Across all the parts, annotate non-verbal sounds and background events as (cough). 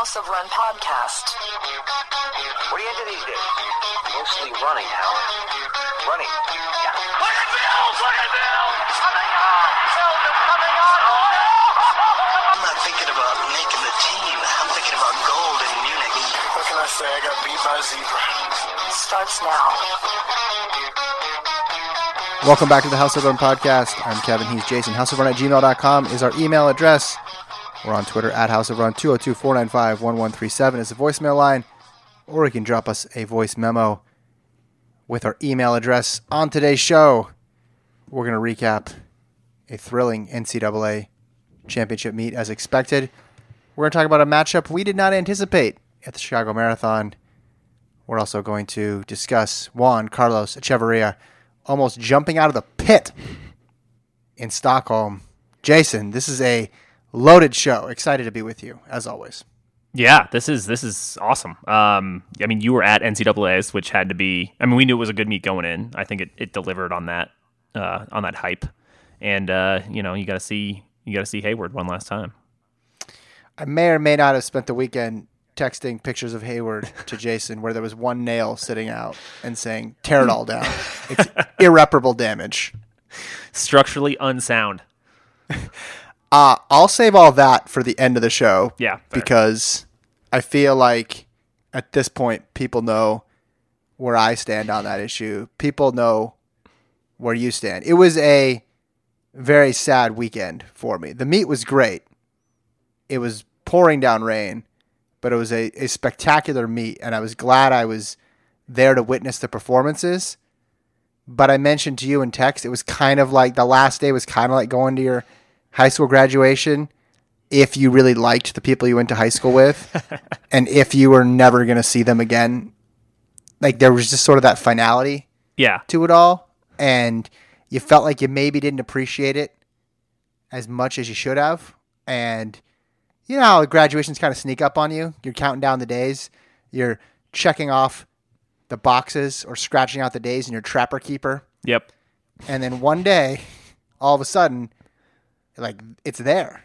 House of Run podcast. What are you into these days? Mostly running, Howard. Running. Yeah. Look at Bill! Look at Bill! Coming on! Bills coming on! Oh, I'm not thinking about making the team. I'm thinking about gold in Munich. What can I say? I got beat by a zebra. Starts now. Welcome back to the House of Run podcast. I'm Kevin. He's Jason. Houseofrun at gmail.com is our email address. We're on Twitter at House of Run 202 495 1137 is the voicemail line, or you can drop us a voice memo with our email address. On today's show, we're going to recap a thrilling NCAA championship meet as expected. We're going to talk about a matchup we did not anticipate at the Chicago Marathon. We're also going to discuss Juan Carlos Echeverria almost jumping out of the pit in Stockholm. Jason, this is a loaded show. Excited to be with you as always. Yeah, this is this is awesome. Um, I mean, you were at NCAA's, which had to be. I mean, we knew it was a good meet going in. I think it, it delivered on that uh, on that hype, and uh, you know, you got to see you got to see Hayward one last time. I may or may not have spent the weekend texting pictures of Hayward to (laughs) Jason where there was one nail sitting out and saying, "Tear it all down. (laughs) It's irreparable damage." Structurally unsound. (laughs) Uh, I'll save all that for the end of the show. Yeah, fair. because I feel like at this point people know where I stand on that issue. People know where you stand. It was a very sad weekend for me. The meet was great. It was pouring down rain, but it was a, a spectacular meet, and I was glad I was there to witness the performances. But I mentioned to you in text, it was kind of like the last day was kind of like going to your high school graduation if you really liked the people you went to high school with (laughs) and if you were never going to see them again. Like there was just sort of that finality Yeah, to it all and you felt like you maybe didn't appreciate it as much as you should have. And you know how graduations kind of sneak up on you? You're counting down the days. You're checking off the boxes or scratching out the days in your trapper keeper. Yep. and then one day all of a sudden like it's there.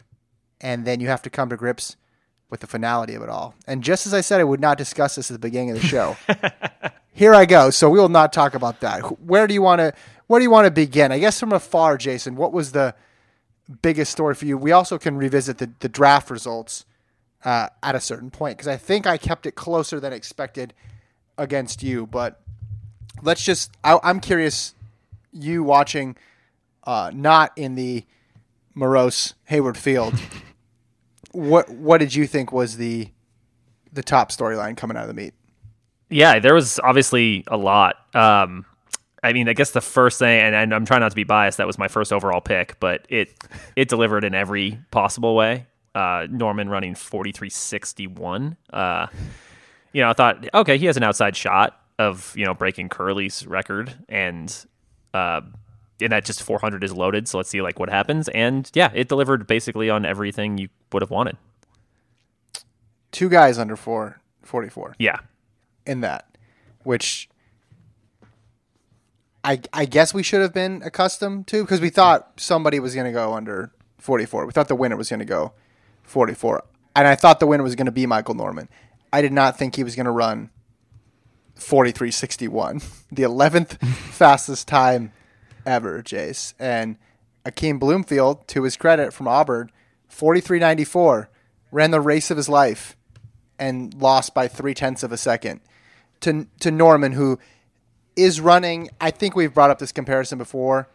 And then you have to come to grips with the finality of it all. And just as i said i would not discuss this at the beginning of the show. (laughs) Here i go. So we will not talk about that. Where do you want to where do you want to begin? I guess from afar jason what was the biggest story for you? We also can revisit the, the draft results uh, at a certain point because i think i kept it closer than expected against you but let's just I, i'm curious you watching uh, not in the morose Hayward Field. (laughs) what what did you think was the the top storyline coming out of the meet? Yeah, there was obviously a lot. Um, I mean, I guess the first thing, and, and I'm trying not to be biased, that was my first overall pick, but it it delivered in every possible way. Uh, Norman running 43.61. Uh, you know, I thought, okay, he has an outside shot of you know breaking Kerley's record, and uh, and that just 400 is loaded. So let's see like what happens. And yeah, it delivered basically on everything you would have wanted. Two guys under four, 44 Yeah, in that, which I I guess we should have been accustomed to because we thought somebody was going to go under 44. We thought the winner was going to go 44, and I thought the winner was going to be Michael Norman. I did not think he was going to run 43.61, (laughs) the 11th (laughs) fastest time ever, Jace. And Akeem Bloomfield, to his credit from Auburn, 43.94, ran the race of his life and lost by three tenths of a second to to Norman, who is running. I think we've brought up this comparison before.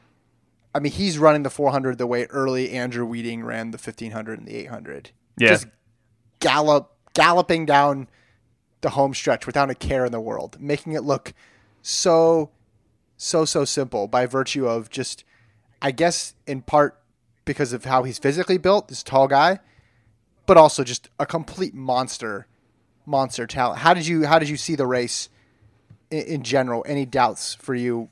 I mean, he's running the 400 the way early Andrew Wheating ran the 1500 and the 800. Yeah. Just gallop, galloping down the home stretch without a care in the world, making it look so, so, so simple by virtue of just, I guess, in part because of how he's physically built, this tall guy, but also just a complete monster, monster talent. How did you how did you see the race in, in general? Any doubts for you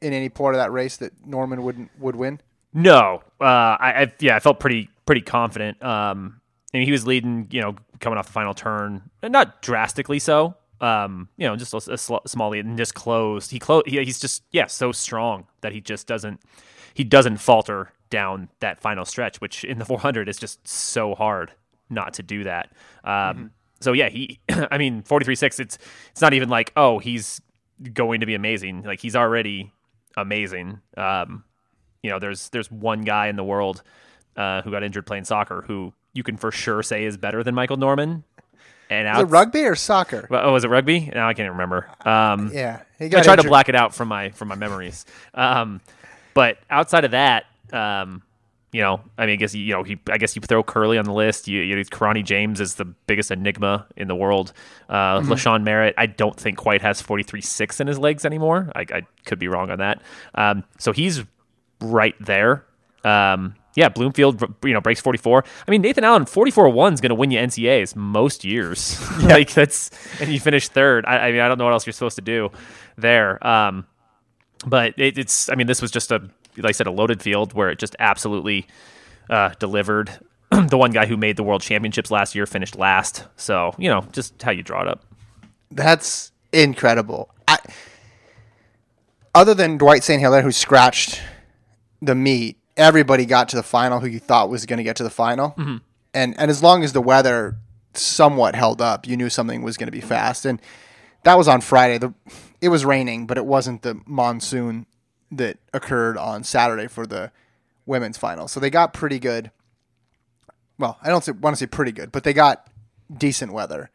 in any part of that race that Norman wouldn't would win? No, uh, I, I yeah, I felt pretty pretty confident. Um, I mean, he was leading, you know, coming off the final turn, not drastically so. Um, you know, just a, a sl- small and just closed. He closed. He, he's just yeah, so strong that he just doesn't he doesn't falter down that final stretch, which in the 400 is just so hard not to do that. Um, so yeah, he. (clears throat) I mean, forty three six. It's it's not even like oh he's going to be amazing. Like he's already amazing. Um, you know, there's there's one guy in the world uh, who got injured playing soccer who you can for sure say is better than Michael Norman. And Is it outs- rugby or soccer? Oh, was it rugby? Now I can't remember. Um, Yeah, I tried try to black it out from my from my memories. Um, but outside of that, um, you know, I mean, I guess you know, he, I guess you throw Kerley on the list. You, you know, Kirani James is the biggest enigma in the world. Uh, Mm-hmm. LaShawn Merritt, I don't think quite has forty three six in his legs anymore. I, I could be wrong on that. Um, so he's right there. Um, yeah, Bloomfield, you know, breaks 44. I mean, Nathan Allen, 44 1 is going to win you NCAs most years. (laughs) like, that's, and you finish third. I, I mean, I don't know what else you're supposed to do there. Um, but it, it's, I mean, this was just a, like I said, a loaded field where it just absolutely uh, delivered. (clears throat) the one guy who made the world championships last year finished last. So, you know, just how you draw it up. That's incredible. I, other than Dwight St. Hilaire, who scratched the meat, everybody got to the final who you thought was going to get to the final. Mm-hmm. And and as long as the weather somewhat held up, you knew something was going to be fast. And that was on Friday. The it was raining, but it wasn't the monsoon that occurred on Saturday for the women's final. So they got pretty good. Well, I don't say, want to say pretty good, but they got decent weather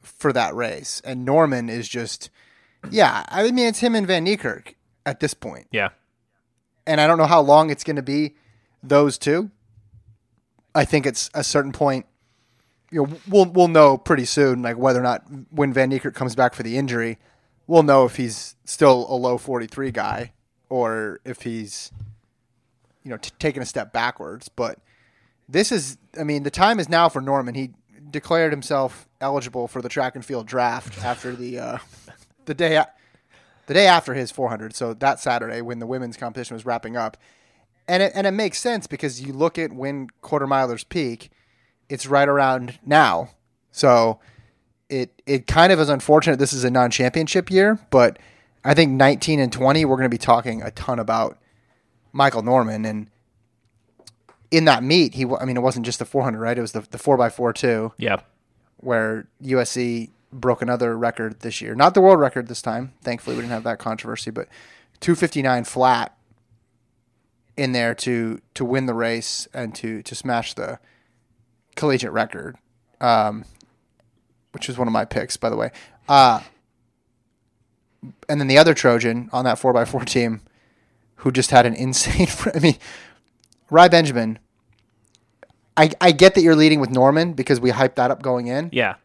for that race. And Norman is just, yeah, I mean, it's him and Van Niekerk at this point. Yeah. And I don't know how long it's going to be those two. I think it's a certain point, you know, we'll, we'll know pretty soon, like whether or not when Van Niekerk comes back for the injury, we'll know if he's still a low 43 guy or if he's, you know, t- taking a step backwards. But this is, I mean, the time is now for Norman. He declared himself eligible for the track and field draft after the uh, the day a- the day after his 400. So that Saturday when the women's competition was wrapping up, and it and it makes sense because you look at when quarter milers peak, it's right around now. So it it kind of is unfortunate this is a non-championship year, but I think 19 and 20 we're going to be talking a ton about Michael Norman and in that meet he I mean it wasn't just the 400 right it was the the 4x4 too Yeah. where USC broke another record this year. Not the world record this time. Thankfully, we didn't have that controversy, but 259 flat in there to to win the race and to to smash the collegiate record, um, which was one of my picks, by the way. Uh, and then the other Trojan on that 4x4 team who just had an (laughs) insane. I mean, Rai Benjamin. I, I get that you're leading with Norman because we hyped that up going in Yeah.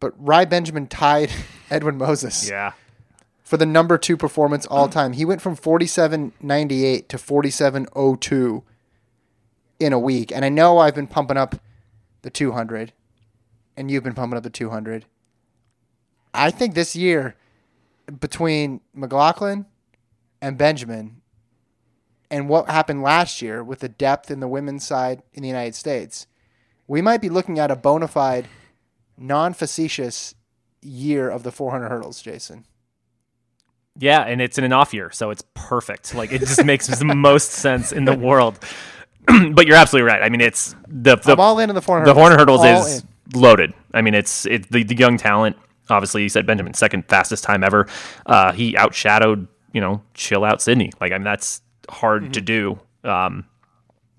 But Rai Benjamin tied (laughs) Edwin Moses Yeah. for the number two performance all time. He went from 47.98 to 47.02 in a week. And I know I've been pumping up the 200, and you've been pumping up the 200. I think this year, between McLaughlin and Benjamin, and what happened last year with the depth in the women's side in the United States, we might be looking at a bona fide non facetious year of the 400 hurdles, Jason. Yeah, and it's in an off year, so it's perfect. Like it just makes the most sense in the (laughs) world. (clears throat) but you're absolutely right. I mean, it's the the, I'm all in on the 400 the Horner hurdles. hurdles All is in. loaded. I mean, it's it the, the young talent. Obviously, you said Benjamin second fastest time ever. Uh, he outshadowed you know chill out Sydney. Like I mean, that's hard Mm-hmm. to do. Um,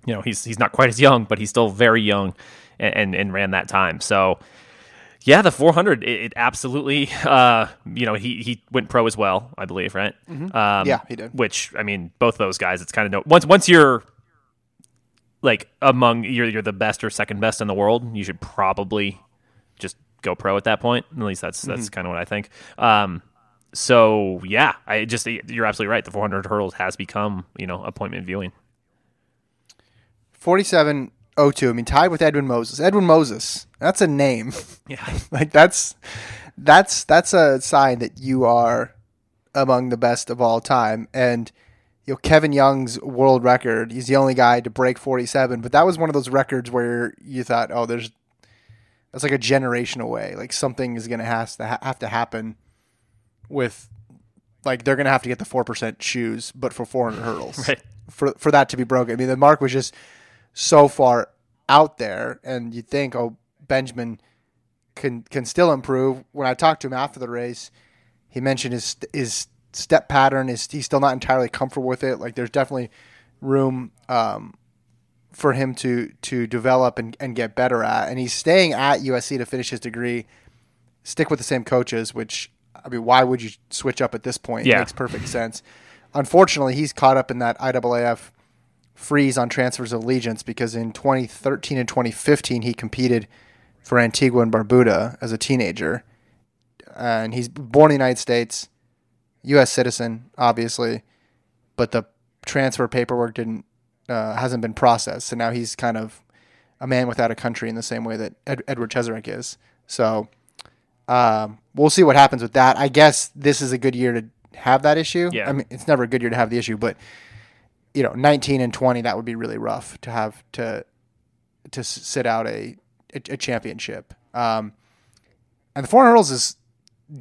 you know, he's he's not quite as young, but he's still very young, and and, and ran that time. So. Yeah, the 400, it, it absolutely, (laughs) uh, you know, he, he went pro as well, I believe, right? Um, Yeah, he did. Which, I mean, both those guys, it's kind of no, once once you're like among you're you're the best or second best in the world, you should probably just go pro at that point. At least that's that's kind of what I think. Um, so yeah, I just you're absolutely right. The 400 hurdles has become you know appointment viewing. 4702. I mean, tied with Edwin Moses. Edwin Moses. That's a name. (laughs) Yeah, (laughs) like that's that's that's a sign that you are among the best of all time. And you know, Kevin Young's world record. He's the only guy to break 47. But that was one of those records where you thought, oh, there's that's like a generation away. Like something is gonna has to ha- have to happen with like they're gonna have to get the four percent shoes, but for 400 hurdles (laughs) Right. for for that to be broken. I mean, the mark was just so far out there, and you think, oh, Benjamin can can still improve. When I talked to him after the race, he mentioned his his step pattern is he's still not entirely comfortable with it. Like there's definitely room um, for him to to develop and, and get better at. And he's staying at USC to finish his degree. Stick with the same coaches, which I mean, why would you switch up at this point? It Yeah. makes perfect sense. Unfortunately, he's caught up in that IAAF freeze on transfers of allegiance because in 2013 and 2015 he competed for Antigua and Barbuda as a teenager, and he's born in the United States, U.S. citizen, obviously, but the transfer paperwork didn't uh, hasn't been processed, so now he's kind of a man without a country in the same way that Ed- Edward Cheserek is. So um, we'll see what happens with that. I guess this is a good year to have that issue. Yeah. I mean, it's never a good year to have the issue, but you know, 19 and 20, that would be really rough to have to to sit out a a, a championship. Um, and the four hurdles is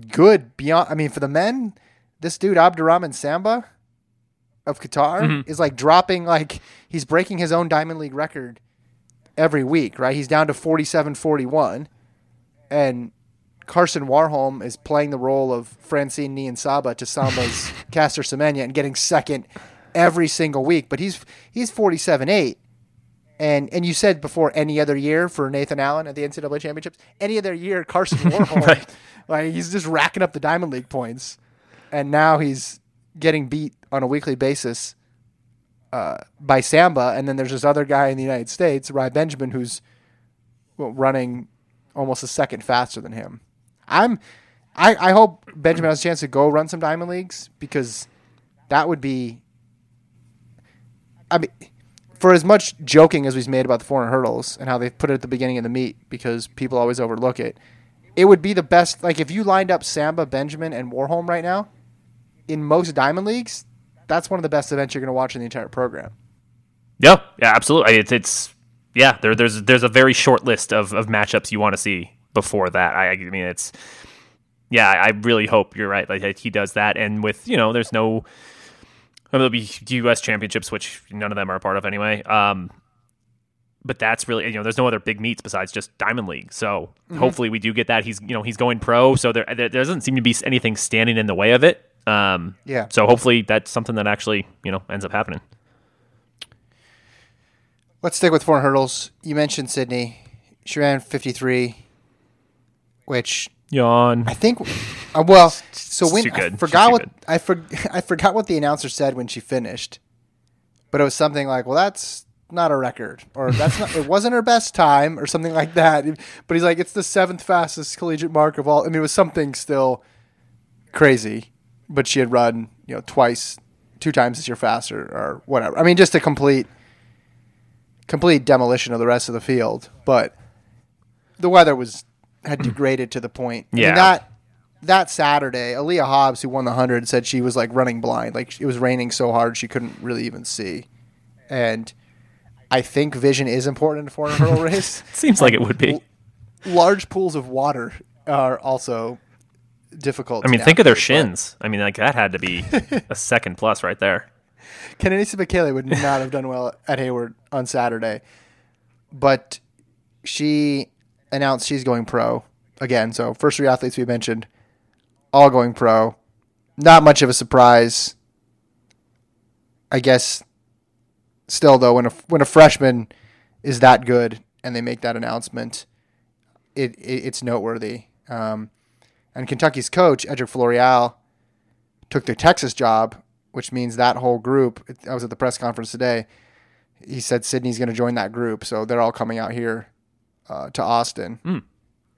good beyond. I mean, for the men, this dude Abdurrahman Samba of Qatar is like dropping like he's breaking his own Diamond League record every week. Right, he's down to 47-41, and Karsten Warholm is playing the role of Francine Niyonsaba to Samba's (laughs) Caster Semenya and getting second every single week. But he's he's 47-8. And and you said before any other year for Nathan Allen at the NCAA championships, any other year Karsten (laughs) Warholm, like he's just racking up the Diamond League points, and now he's getting beat on a weekly basis uh, by Samba, and then there's this other guy in the United States, Rai Benjamin, who's well, running almost a second faster than him. I'm, I, I hope Benjamin has a chance to go run some Diamond Leagues because that would be. I mean, for as much joking as we've made about the 400 hurdles and how they put it at the beginning of the meet because people always overlook it, it would be the best. Like if you lined up Samba, Benjamin, and Warholm right now, in most Diamond Leagues, that's one of the best events you're going to watch in the entire program. Yeah, yeah, absolutely. It's it's yeah. There, there's there's a very short list of, of matchups you want to see before that. I, I mean, it's yeah. I really hope you're right. Like he does that, and with you know, there's no there'll be U.S. championships, which none of them are a part of anyway. Um, but that's really you know, there's no other big meets besides just Diamond League. So hopefully we do get that. He's you know he's going pro, so there there doesn't seem to be anything standing in the way of it. Um, Yeah. So hopefully that's something that actually you know ends up happening. Let's stick with 400 hurdles. You mentioned Sydney. She ran 53, which Yawn. I think. Uh, well, so when. I forgot what. I for, (laughs) I forgot what the announcer said when she finished, but it was something like, "Well, that's not a record," or "That's not. It wasn't her best time," or something like that. But he's like, "It's the seventh fastest collegiate mark of all." I mean, it was something still crazy, but she had run you know twice, two times this year faster, or whatever. I mean, just a complete complete demolition of the rest of the field. But the weather was had degraded to the point. I mean, Yeah. that that Saturday, Aleia Hobbs, who won the hundred, said she was like running blind. Like it was raining so hard she couldn't really even see. And I think vision is important in a 400 hurdle (laughs) race. Seems like it would be. Large pools of water are also difficult. I mean, think of their shins. I mean, like that had to be a (laughs) second plus right there. Kenenisa Bekele would (laughs) not have done well at Hayward on Saturday, but she announced she's going pro again. So first three athletes we mentioned, all going pro. Not much of a surprise, I guess. Still though, when a when a freshman is that good and they make that announcement, it, it it's noteworthy. Um, and Kentucky's coach Edric Floreal took the Texas job, which means that whole group. I was at the press conference today. He said Sydney's going to join that group, so they're all coming out here uh, to Austin,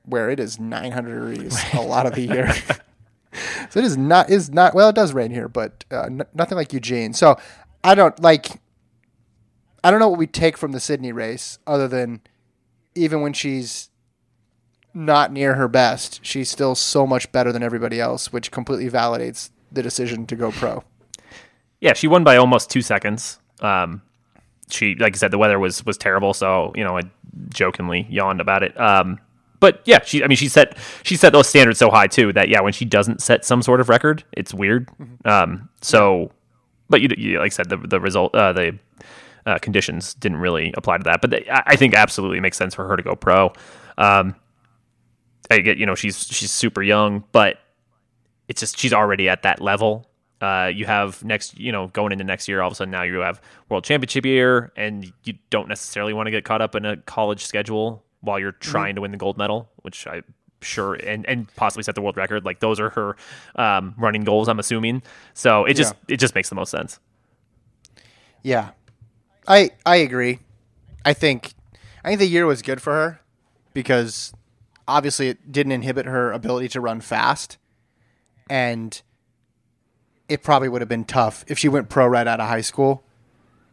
where it is 900 degrees (laughs) a lot of the year. (laughs) so it is not is not well. It does rain here, but uh, n- nothing like Eugene. So I don't like. I don't know what we take from the Sydney race, other than even when she's not near her best, she's still so much better than everybody else, which completely validates the decision to go pro. Yeah, she won by almost two seconds. Um, she, like I said, the weather was was terrible, so you know I jokingly yawned about it. Um, but yeah, she, I mean, she set she set those standards so high too that yeah, when she doesn't set some sort of record, it's weird. Um, so, but you, you like I said, the the result, uh, the uh, conditions didn't really apply to that. But they, I I think absolutely makes sense for her to go pro. Um, I get you know she's she's super young, but it's just she's already at that level. Uh, you have next, you know, going into next year, all of a sudden now you have world championship year, and you don't necessarily want to get caught up in a college schedule while you're trying to win the gold medal, which I sure and and possibly set the world record. Like those are her um, running goals, I'm assuming. So it just it just makes the most sense. Yeah, I I agree. I think I think the year was good for her because obviously it didn't inhibit her ability to run fast, and it probably would have been tough if she went pro right out of high school.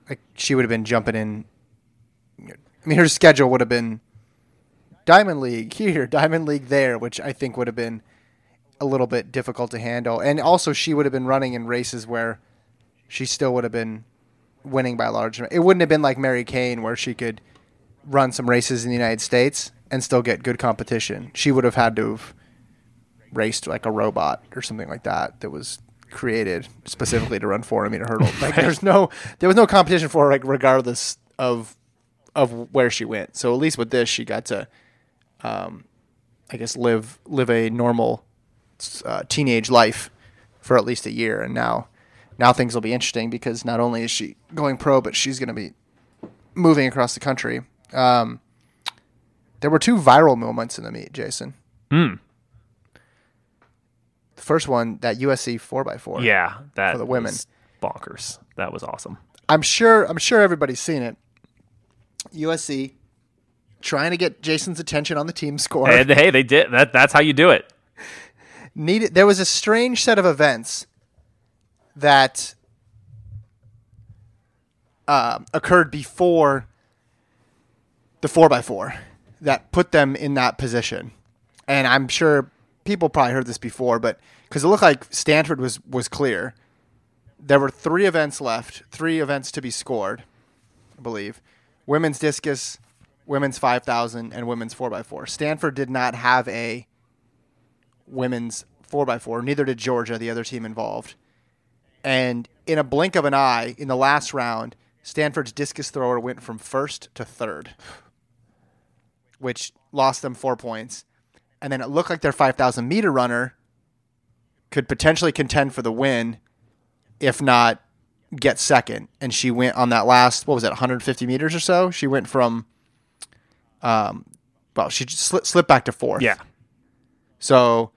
Like she would have been jumping in. I mean, her schedule would have been Diamond League here, (laughs) Diamond League there, which I think would have been a little bit difficult to handle. And also, she would have been running in races where she still would have been winning by a large. It wouldn't have been like Mary Cain, where she could run some races in the United States and still get good competition. She would have had to have raced like a robot or something like that that was created specifically to run 400 meter hurdle. Like (laughs) there's no there was no competition for her like regardless of of where she went. So at least with this she got to um I guess live live a normal uh, teenage life for at least a year and now now things will be interesting because not only is she going pro but she's going to be moving across the country. Um there were two viral moments in the meet, Jason. Hmm. The first one, that USC four x four. Yeah, that For the women. was bonkers. That was awesome. I'm sure. I'm sure everybody's seen it. USC trying to get Jason's attention on the team score. And hey, they did that. That's how you do it. Needed. There was a strange set of events that uh, occurred before the four x four that put them in that position, and I'm sure people probably heard this before, but because it looked like Stanford was was clear. There were three events left, three events to be scored, I believe. Women's discus, women's 5,000, and women's 4x4. Stanford did not have a women's 4x4, neither did Georgia, the other team involved. And in a blink of an eye, in the last round, Stanford's discus thrower went from first to third, which lost them four points. And then it looked like their 5,000 meter runner could potentially contend for the win, if not get second. And she went on that last, what was it, 150 meters or so? She went from, um, well, she just sli- slipped back to fourth. Yeah. So,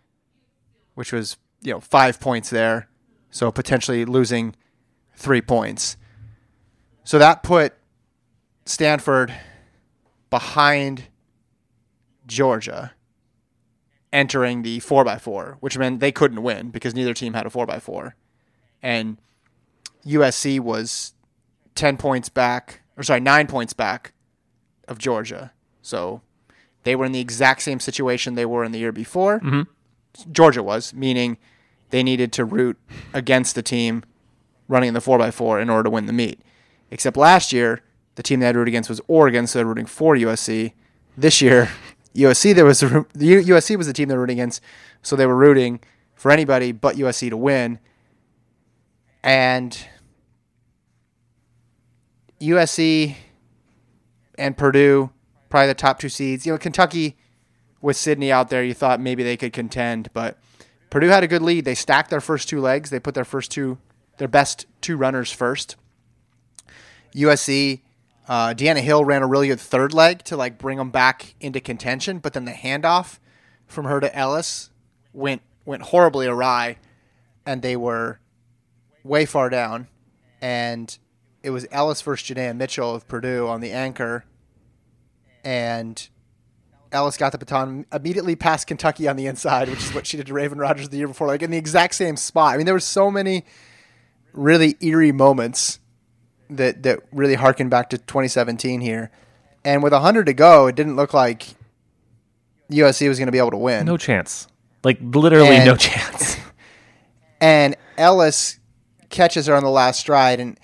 which was, you know, five points there. So potentially losing three points. So that put Stanford behind Georgia entering the 4x4, which meant they couldn't win because neither team had a 4x4. And USC was 10 points back, or sorry, 9 points back of Georgia. So they were in the exact same situation they were in the year before. Mm-hmm. Georgia was, meaning they needed to root against the team running in the 4x4 in order to win the meet. Except last year, the team they had to root against was Oregon, so they're rooting for USC. This year, USC there was the USC was the team they were rooting against, so they were rooting for anybody but USC to win. And USC and Purdue, probably the top two seeds. You know, Kentucky with Sydney out there, you thought maybe they could contend, but Purdue had a good lead. They stacked their first two legs. They put their first two, their best two runners first. USC, uh, Deanna Hill ran a really good third leg to like bring them back into contention, but then the handoff from her to Ellis went went horribly awry, and they were way far down, and it was Ellis versus Janaea Mitchell of Purdue on the anchor, and Ellis got the baton immediately past Kentucky on the inside, which is what she did to Raevyn Rogers the year before, like in the exact same spot. I mean, there were so many really eerie moments that that really harken back to 2017 here. And with 100 to go, it didn't look like USC was going to be able to win. No chance. Like literally And- no chance. (laughs) and Ellis catches her on the last stride. And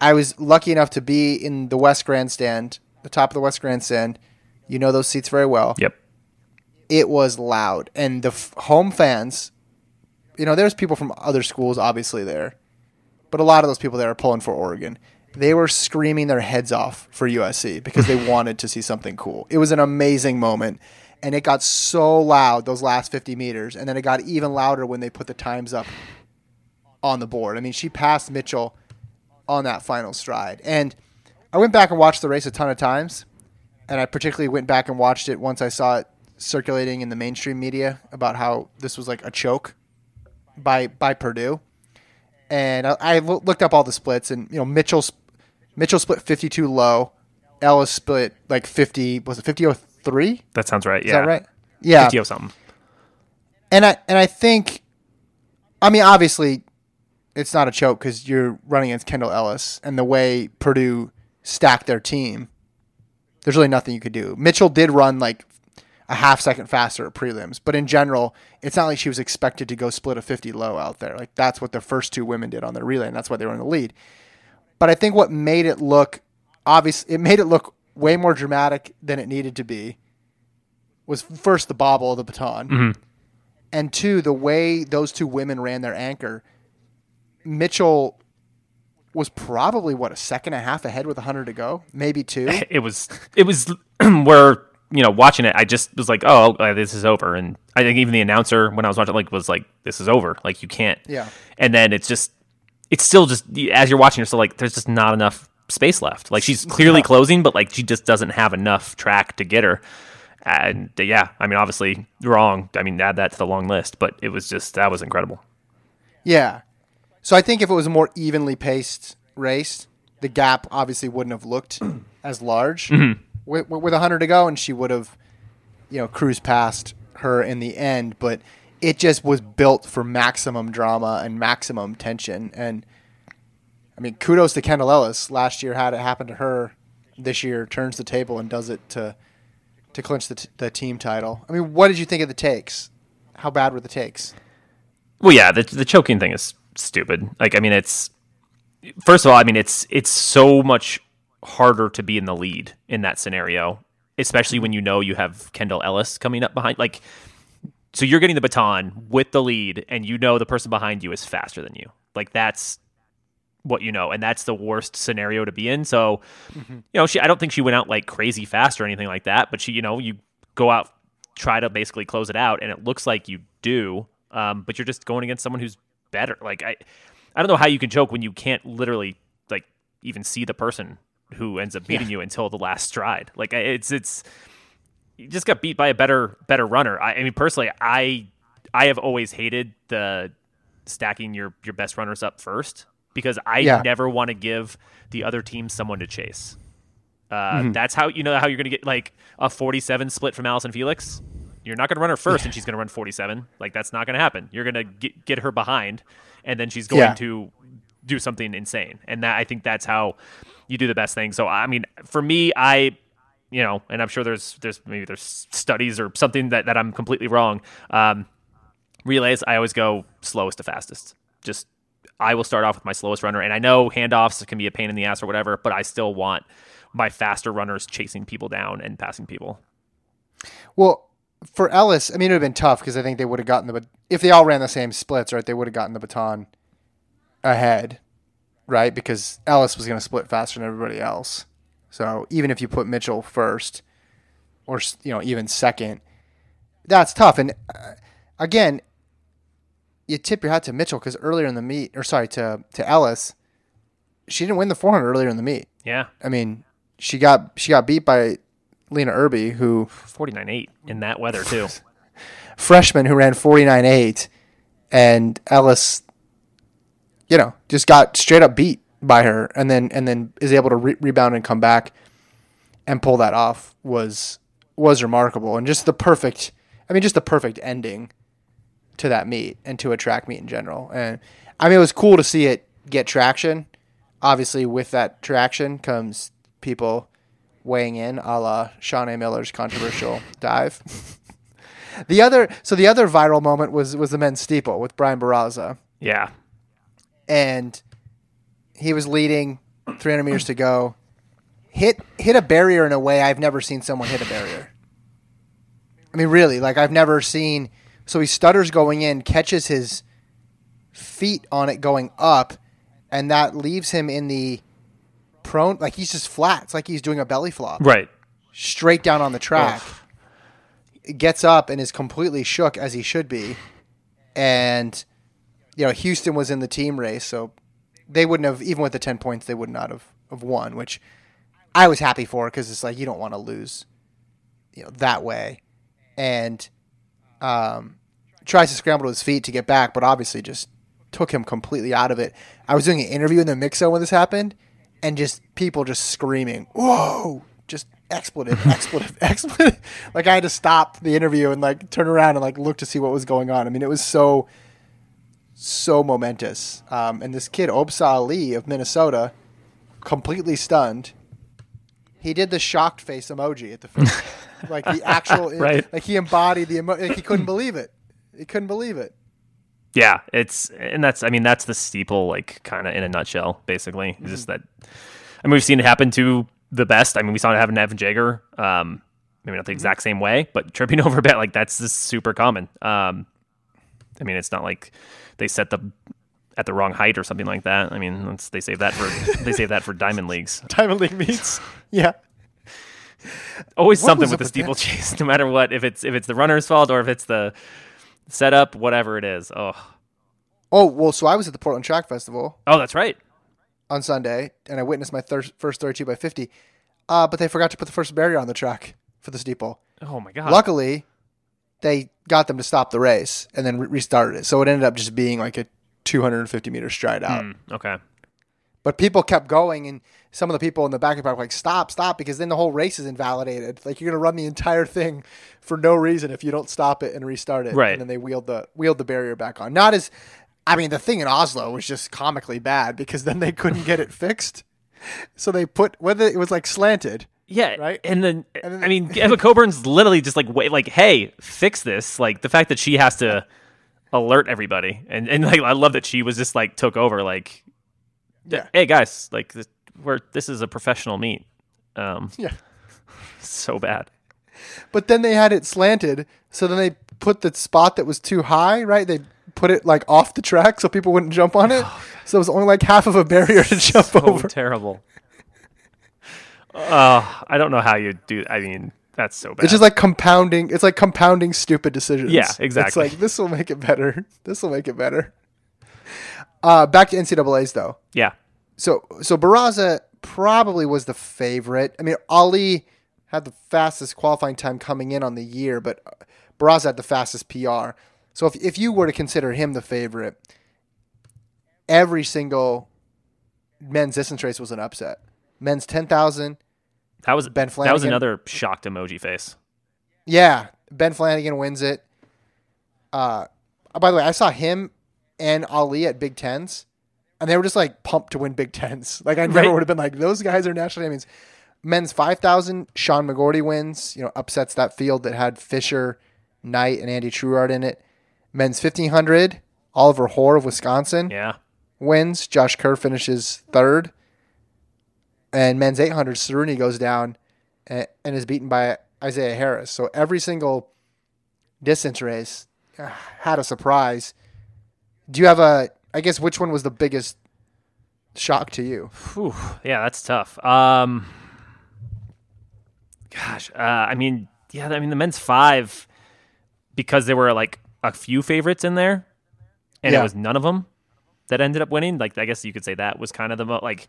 I was lucky enough to be in the West Grandstand, the top of the West Grandstand. You know those seats very well. yep. It was loud, and the f- home fans. You know, there's people from other schools obviously there, but a lot of those people there are pulling for Oregon. They were screaming their heads off for USC because they (laughs) wanted to see something cool. It was an amazing moment, and it got so loud those last 50 meters, and then it got even louder when they put the times up on the board. I mean, she passed Mitchell on that final stride, and I went back and watched the race a ton of times, and I particularly went back and watched it once I saw it circulating in the mainstream media about how this was like a choke by by Purdue, and I, I looked up all the splits, and you know Mitchell sp- Mitchell split 52 low, Ellis split like 50 was it 5003? That sounds right. Is Yeah. that right? Yeah, 50 something. and I and I think, I mean, obviously, it's not a choke because you're running against Kendall Ellis, and the way Purdue stacked their team, there's really nothing you could do. Mitchell did run like a half second faster at prelims, but in general, it's not like she was expected to go split a 50 low out there. Like that's what the first two women did on their relay, and that's why they were in the lead. But I think what made it look obvious, it made it look way more dramatic than it needed to be. Was first the bobble of the baton and two, the way those two women ran their anchor, Mitchell was probably what a second and a half ahead with 100 to go, maybe two. (laughs) It was it was (clears throat) where you know watching it. I just was like, oh, uh, this is over. And I think even the announcer when I was watching like was like, this is over. Like you can't. Yeah. And then it's just it's still just as you're watching, you're still like, there's just not enough space left. Like she's clearly closing, but like she just doesn't have enough track to get her. And uh, yeah, I mean, obviously wrong. I mean, add that to the long list, but it was just that was incredible. Yeah. So I think if it was a more evenly paced race, the gap obviously wouldn't have looked (clears throat) as large with, with 100 to go, and she would have, you know, cruised past her in the end. But it just was built for maximum drama and maximum tension. And I mean, kudos to Kendall Ellis. Last year had it happen to her. This year turns the table and does it to to clinch the, t- the team title. I mean, what did you think of the takes? How bad were the takes? Well, yeah, the the choking thing is stupid. Like, I mean, it's first of all, I mean, it's it's so much harder to be in the lead in that scenario, especially when you know you have Kendall Ellis coming up behind. Like, so you're getting the baton with the lead, and you know the person behind you is faster than you. Like, that's what you know, and that's the worst scenario to be in. So, you know, she I don't think she went out like crazy fast or anything like that, but she, you know, you go out try to basically close it out, and it looks like you do, um, but you're just going against someone who's better. Like I, I don't know how you can choke when you can't literally like even see the person who ends up beating you until the last stride. Like it's it's you just got beat by a better better runner. I, I mean, personally, I I have always hated the stacking your your best runners up first because I Yeah. never want to give the other team someone to chase. Uh, Mm-hmm. That's how you know how you're going to get like a 47 split from Allyson Felix. You're not going to run her first, and she's going to run 47. Like that's not going to happen. You're going to get get her behind, and then she's going Yeah. to do something insane. And that I think that's how you do the best thing. So I mean, for me, I you know, and I'm sure there's there's maybe there's studies or something that, that I'm completely wrong. Um, relays, I always go slowest to fastest. Just I will start off with my slowest runner, and I know handoffs can be a pain in the ass or whatever, but I still want my faster runners chasing people down and passing people. Well, for Ellis, I mean, it would have been tough because I think they would have gotten the if they all ran the same splits, right? They would have gotten the baton ahead, right? Because Ellis was going to split faster than everybody else. So even if you put Mitchell first, or you know even second, that's tough. And uh, again, you tip your hat to Mitchell because earlier in the meet, or sorry, to to Ellis, she didn't win the 400 earlier in the meet. Yeah, I mean, she got she got beat by Lynna Irby, who 49.8 in that weather too. (laughs) freshman who ran 49.8 and Ellis you know just got straight up beat by her and then and then is able to re- rebound and come back and pull that off was was remarkable. And just the perfect I mean just the perfect ending to that meet and to a track meet in general. And I mean it was cool to see it get traction. Obviously with that traction comes people weighing in a la A. Miller's controversial (laughs) dive. (laughs) The other, so the other viral moment was was the men's steeple with Brian Barraza, Yeah, and he was leading, 300 meters to go, hit hit a barrier in a way I've never seen someone hit a barrier. I mean, really, like I've never seen. So he stutters going in, catches his feet on it going up, and that leaves him in the prone. Like he's just flat. It's like he's doing a belly flop right. straight down on the track. gets up and is completely shook as he should be. And you know, Houston was in the team race, so they wouldn't have even with the 10 points they would not have, have won, which I was happy for cuz it's like you don't want to lose you know that way. And um tries to scramble to his feet to get back, but obviously just took him completely out of it. I was doing an interview in the mixo when this happened, and just people just screaming, "Whoa!" Just expletive, (laughs) expletive, expletive. Like I had to stop the interview and like turn around and like look to see what was going on. I mean, it was so so momentous. Um, and this kid Obsa Ali of Minnesota, completely stunned. He did the shocked face emoji at the first, (laughs) like the actual, (laughs) Right. Like he embodied the emo- like he couldn't believe it. He couldn't believe it. Yeah, it's and that's I mean that's the steeple like kind of in a nutshell basically. It's just that I mean we've seen it happen to the best. I mean we saw it happen to Evan Jager. Um, maybe not the exact same way, but tripping (laughs) over a bet like that's just super common. Um, I mean it's not like they set the at the wrong height or something like that. I mean that's, they save that for they save that for diamond leagues. (laughs) Diamond League meets. Yeah. Always What something with the steeplechase, (laughs) no matter what. If it's if it's the runner's fault or if it's the setup, whatever it is. Oh, Oh well, so I was at the Portland Track Festival oh, that's right. on Sunday, and I witnessed my thir- first 32 by 50. Uh, but they forgot to put the first barrier on the track for the steeple. Oh my god. Luckily, they got them to stop the race and then re- restarted it. So it ended up just being like a 250 meter stride out. Hmm, okay. But people kept going, and some of the people in the back of the park were like, stop, stop, because then the whole race is invalidated. Like you're going to run the entire thing for no reason if you don't stop it and restart it. Right. And then they wheeled the wheeled the barrier back on. Not as, I mean, the thing in Oslo was just comically bad because then they couldn't get it (laughs) fixed. So they put whether it was like slanted. Yeah, Right? And then, And then I mean, (laughs) Emma Coburn's literally just like, wait, like, hey, fix this. Like the fact that she has to alert everybody, and and like I love that she was just like took over. Like, Yeah. hey guys, like this, we're this is a professional meet. Um, (laughs) Yeah. so bad. But then they had it slanted, so then they put the spot that was too high, right? They put it like off the track so people wouldn't jump on it. (sighs) So it was only like half of a barrier to (laughs) jump So over. terrible. Uh, I don't know how you do. I mean, that's so bad. It's just like compounding. It's like compounding stupid decisions. Yeah, exactly. It's like this will make it better. (laughs) This will make it better. Uh, back to NCAA's though. yeah, So so Barraza probably was the favorite. I mean, Ali had the fastest qualifying time coming in on the year, but Barraza had the fastest PR. So if if you were to consider him the favorite, every single men's distance race was an upset. Men's ten thousand, that was Ben Flanagan. That was another shocked emoji face. Yeah, Ben Flanagan wins it. Uh, by the way, I saw him and Ali at Big Tens, and they were just like pumped to win Big Tens. Like I never Right. would have been like those guys are national champions. Men's five thousand, Sean McGorty wins. You know, upsets that field that had Fisher, Knight, and Andy Trouard in it. Men's fifteen hundred, Oliver Hoare of Wisconsin Yeah, wins. Josh Kerr finishes third. And men's 800, Saruni goes down and, and is beaten by Isaiah Harris. So every single distance race uh, had a surprise. Do you have a, I guess, which one was the biggest shock to you? Whew, yeah, that's tough. Um, gosh, uh, I mean, yeah, I mean the men's five because there were like a few favorites in there, and Yeah. it was none of them that ended up winning. Like, I guess you could say that was kind of the mo- like.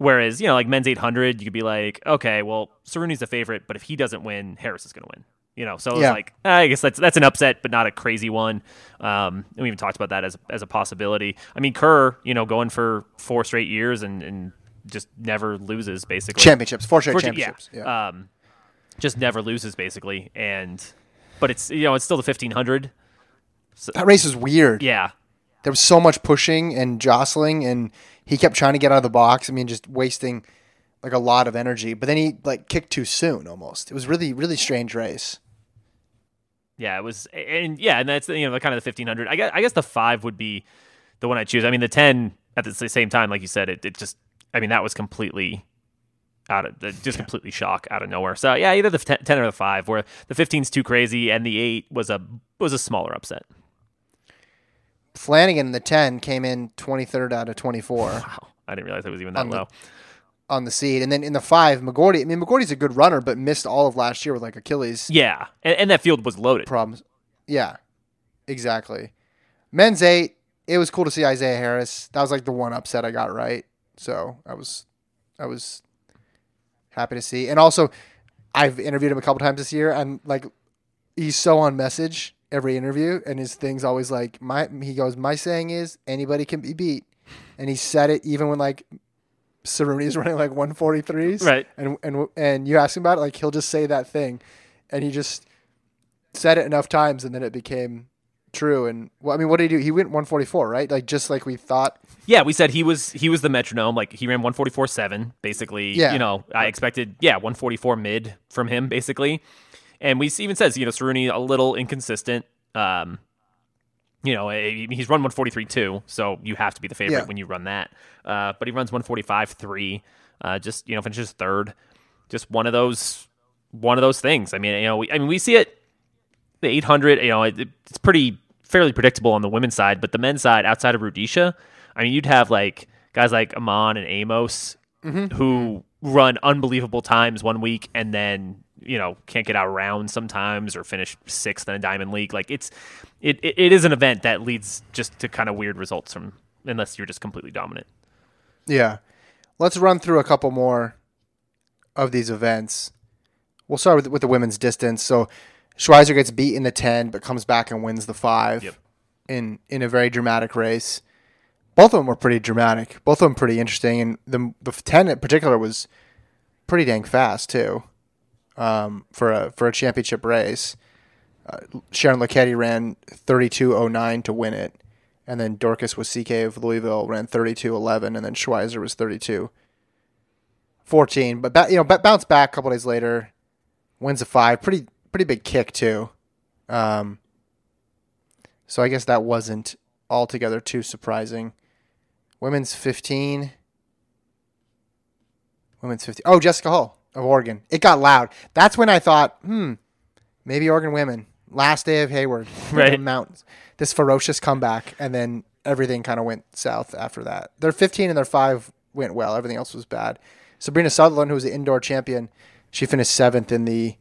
Whereas, you know, like men's 800, you could be like, okay, well, Saruni's the favorite, but if he doesn't win, Harris is going to win. You know, so it's Yeah. like I guess that's that's an upset, but not a crazy one. Um, and we even talked about that as as a possibility. I mean, Kerr, you know, going for four straight years and and just never loses basically. Championships, four straight Fortune- championships. Yeah. Yeah. Um, just never loses basically, and but it's you know it's still the 1500. that race was weird. Yeah, There was so much pushing and jostling, and he kept trying to get out of the box. I mean, just wasting like a lot of energy. But then he like kicked too soon almost. It was really, really strange race. yeah, it was, and yeah, and that's you know the kind of the 1500. I guess I guess the five would be the one I choose. I mean, the 10 at the same time, like you said, it, it just I mean that was completely out of the just completely shock out of nowhere. So yeah, either the 10 10 or the five, where the 15's too crazy and the eight was a was a smaller upset. Flanagan in the 10 came in 23rd out of 24. (laughs) Wow, I didn't realize it was even that On the- low. on the seed. And then in the five, McGorty. I mean, McGorty's a good runner, but missed all of last year with like Achilles Yeah, and, and that field was loaded. problems. Yeah, exactly. Men's eight. It was cool to see Isaiah Harris. That was like the one upset I got right. So I was, I was happy to see. And also, I've interviewed him a couple times this year, and like, he's so on message every interview, and his thing's always like my. He goes, my saying is anybody can be beat, and he said it even when like. Saruni's (laughs) running like 143s, Right. And and and you ask him about it, like he'll just say that thing, and he just said it enough times, and then it became true. And well, I mean, what did he do? He went 144, right? Like just like we thought. Yeah, we said he was he was the metronome. Like he ran one forty four seven, basically. Yeah. You know, I expected yeah one forty four mid from him, basically. And we even says you know Saruni a little inconsistent. Um, you know eh, he's run one forty three too, so you have to be the favorite Yeah. when you run that. Uh, but he runs one forty five three. Uh, just you know finishes third. Just one of those one of those things. I mean you know we, I mean we see it the 800, you know, it, it's pretty fairly predictable on the women's side, but the men's side, outside of Rudisha, I mean, you'd have like guys like Amon and Amos who run unbelievable times one week and then you know can't get out around sometimes or finish sixth in a diamond league. Like it's it, it, it is an event that leads just to kind of weird results from unless you're just completely dominant. Yeah. Let's run through a couple more of these events. We'll start with with the women's distance. So Schweizer gets beat in the 10, but comes back and wins the 5 Yep. in in a very dramatic race. Both of them were pretty dramatic. Both of them pretty interesting, and the the 10 in particular was pretty dang fast too. Um, for a for a championship race, uh, Sharon Lokedi ran 32.09 to win it, and then Dorcas Wasike of Louisville ran 32.11, and then Schweizer was 32.14. But ba- you know, bounced back a couple days later, wins a five. Pretty pretty big kick too. Um, so I guess that wasn't altogether too surprising. Women's 15. Women's 15. Oh, Jessica Hull of Oregon. It got loud. That's when I thought, hmm, maybe Oregon women. Last day of Hayward. (laughs) Right. The mountains. This ferocious comeback, and then everything kind of went south after that. Their 15 and their 5 went well. Everything else was bad. Sabrina Southerland, who was the indoor champion, she finished seventh in the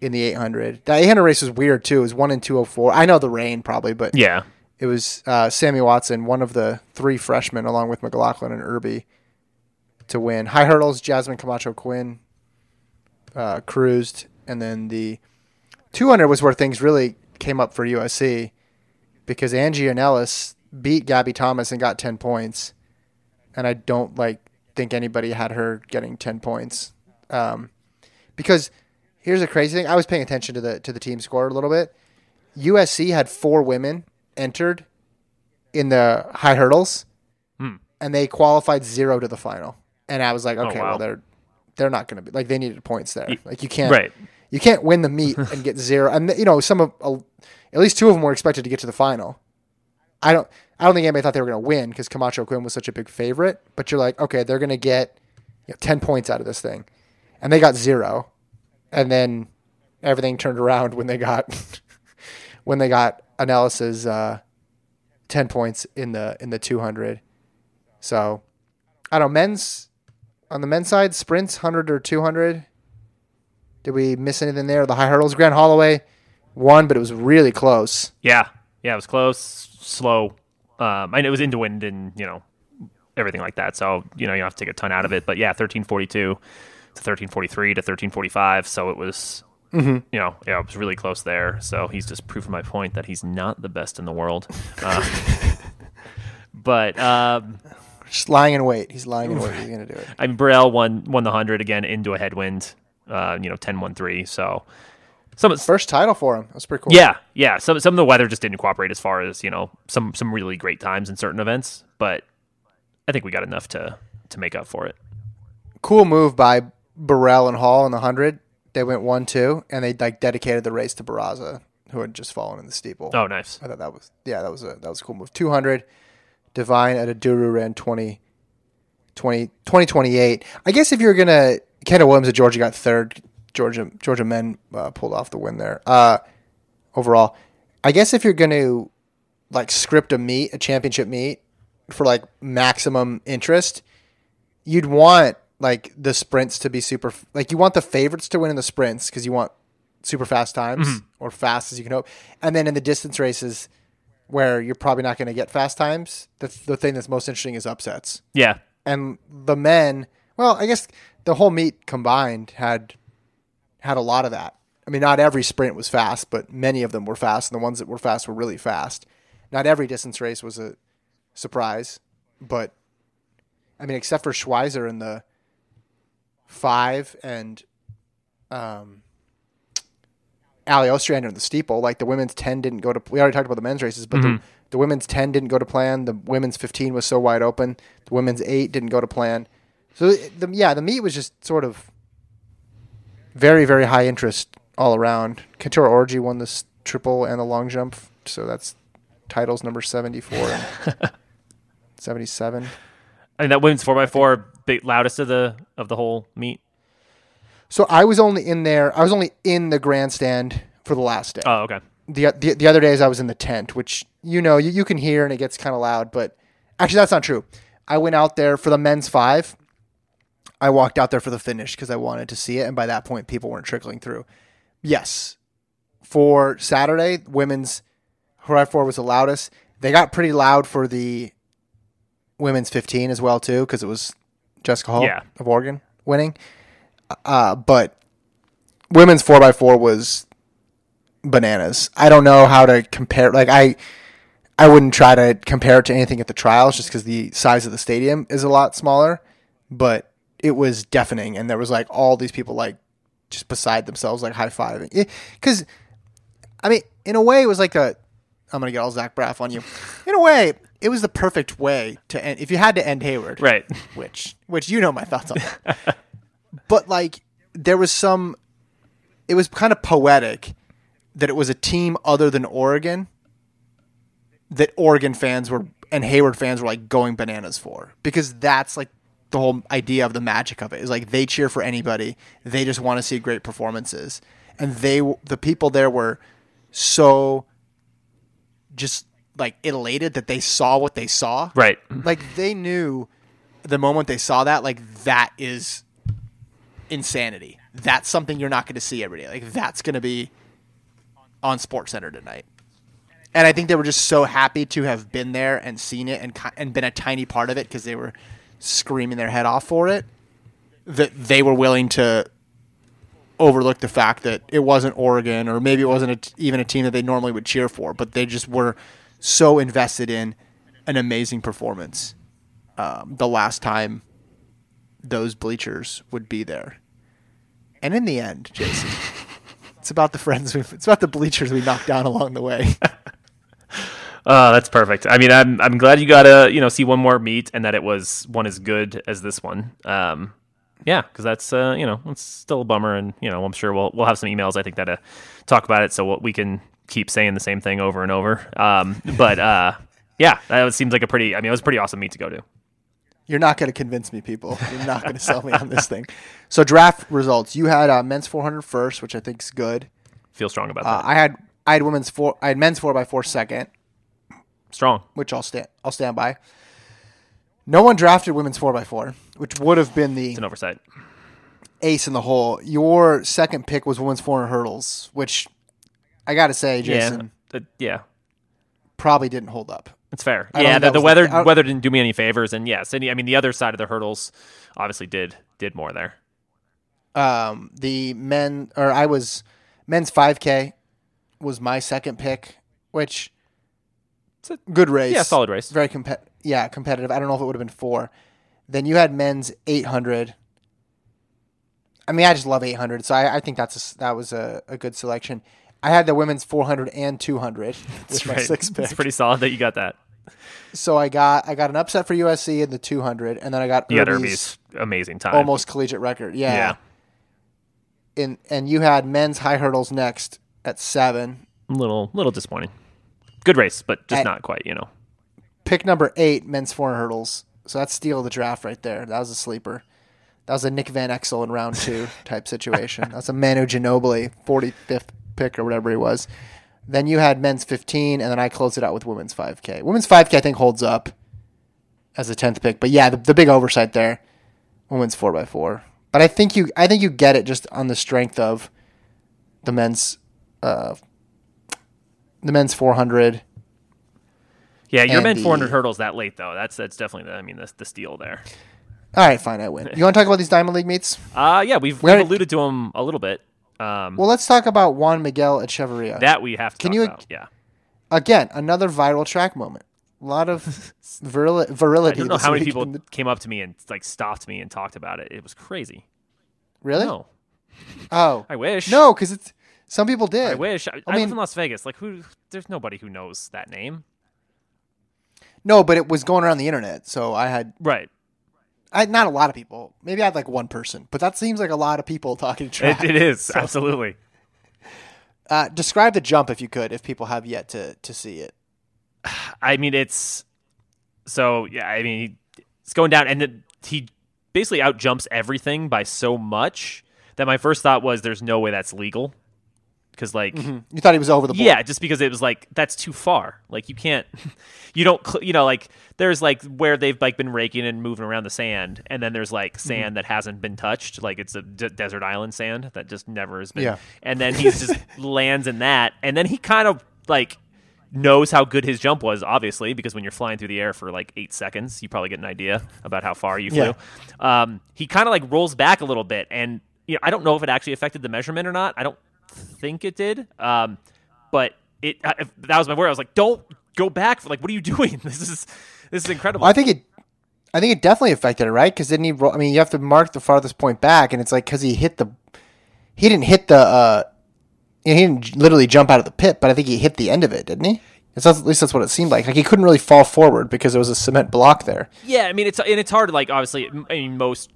in the 800. That 800 race was weird too. It was one in 204. I know the rain probably, but Yeah. it was uh, Sammy Watson, one of the three freshmen, along with McLaughlin and Irby, to win. High hurdles, Jasmine Camacho Quinn uh, cruised, and then the 200 was where things really came up for USC because Anglerne Annelus beat Gabby Thomas and got 10 points, and I don't like think anybody had her getting 10 points um, because here's a crazy thing: I was paying attention to the to the team score a little bit. USC had four women entered in the high hurdles, and they qualified zero to the final. And I was like, okay, wow. well they're they're not going to be like they needed points there. Like you can't Right. you can't win the meet and get (laughs) zero. And you know some of uh, at least two of them were expected to get to the final. I don't I don't think anybody thought they were going to win because Camacho Quinn was such a big favorite. But you're like, okay, they're going to get you know, ten points out of this thing, and they got zero, and then everything turned around when they got (laughs) when they got Annelus uh, ten points in the in the two hundred. So I don't know men's on the men's side sprints hundred or two hundred. Did we miss anything there? The high hurdles, Grant Holloway won, but it was really close. Yeah, yeah, it was close, slow. Um, and it was into wind and you know everything like that. So you know you don't have to take a ton out of it. But yeah, thirteen forty two to thirteen forty three to thirteen forty five. So it was, you know, yeah, it was really close there. So he's just proving my point that he's not the best in the world. Uh, (laughs) but um, Just lying in wait. He's lying in wait. He's gonna do it. I mean, Burrell won won the hundred again into a headwind. Uh, you know, 10-1-3. So some First title for him. That's pretty cool. Yeah, yeah. Some some of the weather just didn't cooperate as far as you know some some really great times in certain events, but I think we got enough to to make up for it. cool move by Burrell and Hall in the hundred. They went one two, and they like dedicated the race to Barraza, who had just fallen in the steeple. Oh, nice. I thought that was yeah, that was a that was a cool move. Two hundred, Divine Oduduru ran 20, 20, 20, 28. I guess if you're gonna Kendall Williams at Georgia got third. Georgia Georgia men uh, pulled off the win there. Uh, overall, I guess if you're gonna like script a meet, a championship meet for like maximum interest, you'd want like the sprints to be super like you want the favorites to win in the sprints because you want super fast times Mm-hmm. or fast as you can hope, and then in the distance races where you're probably not going to get fast times, the the thing that's most interesting is upsets. Yeah. And the men, well, I guess the whole meet combined had had a lot of that. I mean, not every sprint was fast, but many of them were fast, and the ones that were fast were really fast. Not every distance race was a surprise, but I mean, except for Schweizer in the five and um, Allie Ostrander in the steeple, like the women's 10 didn't go to, we already talked about the men's races, but the, mm-hmm. the women's 10 didn't go to plan. The women's 15 was so wide open. The women's 8 didn't go to plan. So, the, yeah, the meet was just sort of very, very high interest all around. Keturah Orji won this triple and the long jump. So that's titles number 74 and (laughs) 77. I mean that women's four x four big loudest of the of the whole meet. So I was only in there, I was only in the grandstand for the last day. Oh, okay. the, the the other days I was in the tent, which you know you, you can hear and it gets kind of loud. But actually, that's not true. I went out there for the men's five. I walked out there for the finish because I wanted to see it, and by that point, people weren't trickling through. Yes, for Saturday, women's high four was the loudest. They got pretty loud for the women's 15 as well too because it was Jessica Hull Yeah. of Oregon winning. Uh, but women's 4x4 was bananas. I don't know how to compare. Like I, I wouldn't try to compare it to anything at the trials, just because the size of the stadium is a lot smaller. But it was deafening, and there was like all these people like just beside themselves, like high fiving. Because, I mean, in a way, it was like a. I'm gonna get all Zach Braff on you. In a way, it was the perfect way to end. If you had to end Hayward, Right. which which you know my thoughts on that. (laughs) but like there was some it was kind of poetic that it was a team other than Oregon that Oregon fans were and Hayward fans were like going bananas for because that's like the whole idea of the magic of it is like they cheer for anybody. They just want to see great performances. And they the people there were so just like elated that they saw what they saw. Right. like they knew the moment they saw that like that is insanity. That's something you're not going to see every day. Like that's going to be on sports center tonight. And i think they were just so happy to have been there and seen it and and been a tiny part of it because they were screaming their head off for it that they were willing to overlook the fact that it wasn't Oregon or maybe it wasn't even a team that they normally would cheer for, but they just were so invested in an amazing performance um, the last time those bleachers would be there. And in the end, Jason, (laughs) it's about the friends we it's about the bleachers we knocked down along the way. (laughs) Oh, that's perfect. I mean, I'm I'm glad you got to you know see one more meet and that it was one as good as this one. Um, yeah, because that's uh, you know it's still a bummer, and you know I'm sure we'll we'll have some emails I think that uh, talk about it, so we'll, we can keep saying the same thing over and over. Um, but uh, yeah, that seems like a pretty. I mean, it was a pretty awesome meet to go to. You're not going to convince me, people. You're not going to sell me on this thing. So draft results. You had uh, men's 400 first, which I think is good. Feel strong about Uh, that. I had I had women's four. I had men's four by four second. strong. which I'll stand I'll stand by. No one drafted women's four x four, which would have been the It's an oversight. ace in the hole. Your second pick was women's four hundred hurdles, which I got to say, Jason, Yeah, uh, yeah. probably didn't hold up. It's fair. I Yeah, the, the weather the- weather didn't do me any favors, and yes, and I mean the other side of the hurdles obviously did did more there. Um, the men or I was men's five k was my second pick, which It's a- good race, yeah, solid race. very compet yeah competitive. I don't know if it would have been four. Then you had men's eight hundred. I mean, I just love 800, so I, I think that's a that was a, a good selection. I had the women's 400 and 200 (laughs) with my Right. sixth pick. It's pretty solid that you got that. so I got I got an upset for USC in the 200, and then I got You got Irby's Irby's amazing time. almost collegiate record. Yeah. Yeah. In, and you had men's high hurdles next at seven. A little little disappointing. Good race, but just And- not quite. You know. Pick number eight, men's four hurdles. So that's steal of the draft right there. That was a sleeper. That was a Nick Van Exel in round two type situation. (laughs) That's a Manu Ginobili, 45th pick or whatever he was. Then you had men's 15, and then I closed it out with women's 5K. Women's 5K, I think, holds up as a 10th pick. But yeah, the, the big oversight there women's four x four. But I think you I think you get it just on the strength of the men's uh, the men's four hundred. Yeah, your And men the- 400 hurdles that late though. That's that's definitely the, I mean the, the steal there. All right, fine, I win. You want to talk about these Diamond League meets? Uh yeah, we've, we've alluded to them a little bit. Um, Well, let's talk about Juan Miguel Echevarria. that we have to Can talk you- about. Yeah. Again, another viral track moment. A lot of (laughs) viril- I virility. don't know how many people the- came up to me and like stopped me and talked about it. It was crazy. really? No, Oh, I wish. no, because it's some people did. I wish. I, I, mean- live in Las Vegas. Like who? There's nobody who knows that name. No, but it was going around the internet, so I had Right. I not a lot of people. Maybe I had like one person, but that seems like a lot of people talking (laughs) track. It, it is absolutely. Uh, describe the jump if you could, if people have yet to to see it. I mean, it's so yeah. I mean, it's going down, and the, he basically out jumps everything by so much that my first thought was, "There's no way that's legal," because like. You thought he was over the board. Yeah, just because it was like that's too far. Like you can't, (laughs) you don't, cl- you know, like there's like where they've like been raking and moving around the sand, and then there's like sand that hasn't been touched, like it's a d- desert island sand that just never has been. Yeah. And then he just (laughs) lands in that, and then he kind of like knows how good his jump was, obviously, because when you're flying through the air for like eight seconds, you probably get an idea about how far you flew. Yeah. Um, he kind of like rolls back a little bit, and you know, I don't know if it actually affected the measurement or not. I don't think it did. Um, but it I, that was my word. I was like, don't go back. For, like, what are you (laughs) doing? This is this is incredible. Well, I think it. I think it definitely affected it, right? Because didn't he? Roll, I mean, you have to mark the farthest point back, and it's like because he hit the, he didn't hit the, uh, he didn't literally jump out of the pit, but I think he hit the end of it, didn't he? It's, at least that's what it seemed like. Like he couldn't really fall forward because there was a cement block there. yeah, I mean, it's and it's hard. Like, obviously, I mean, most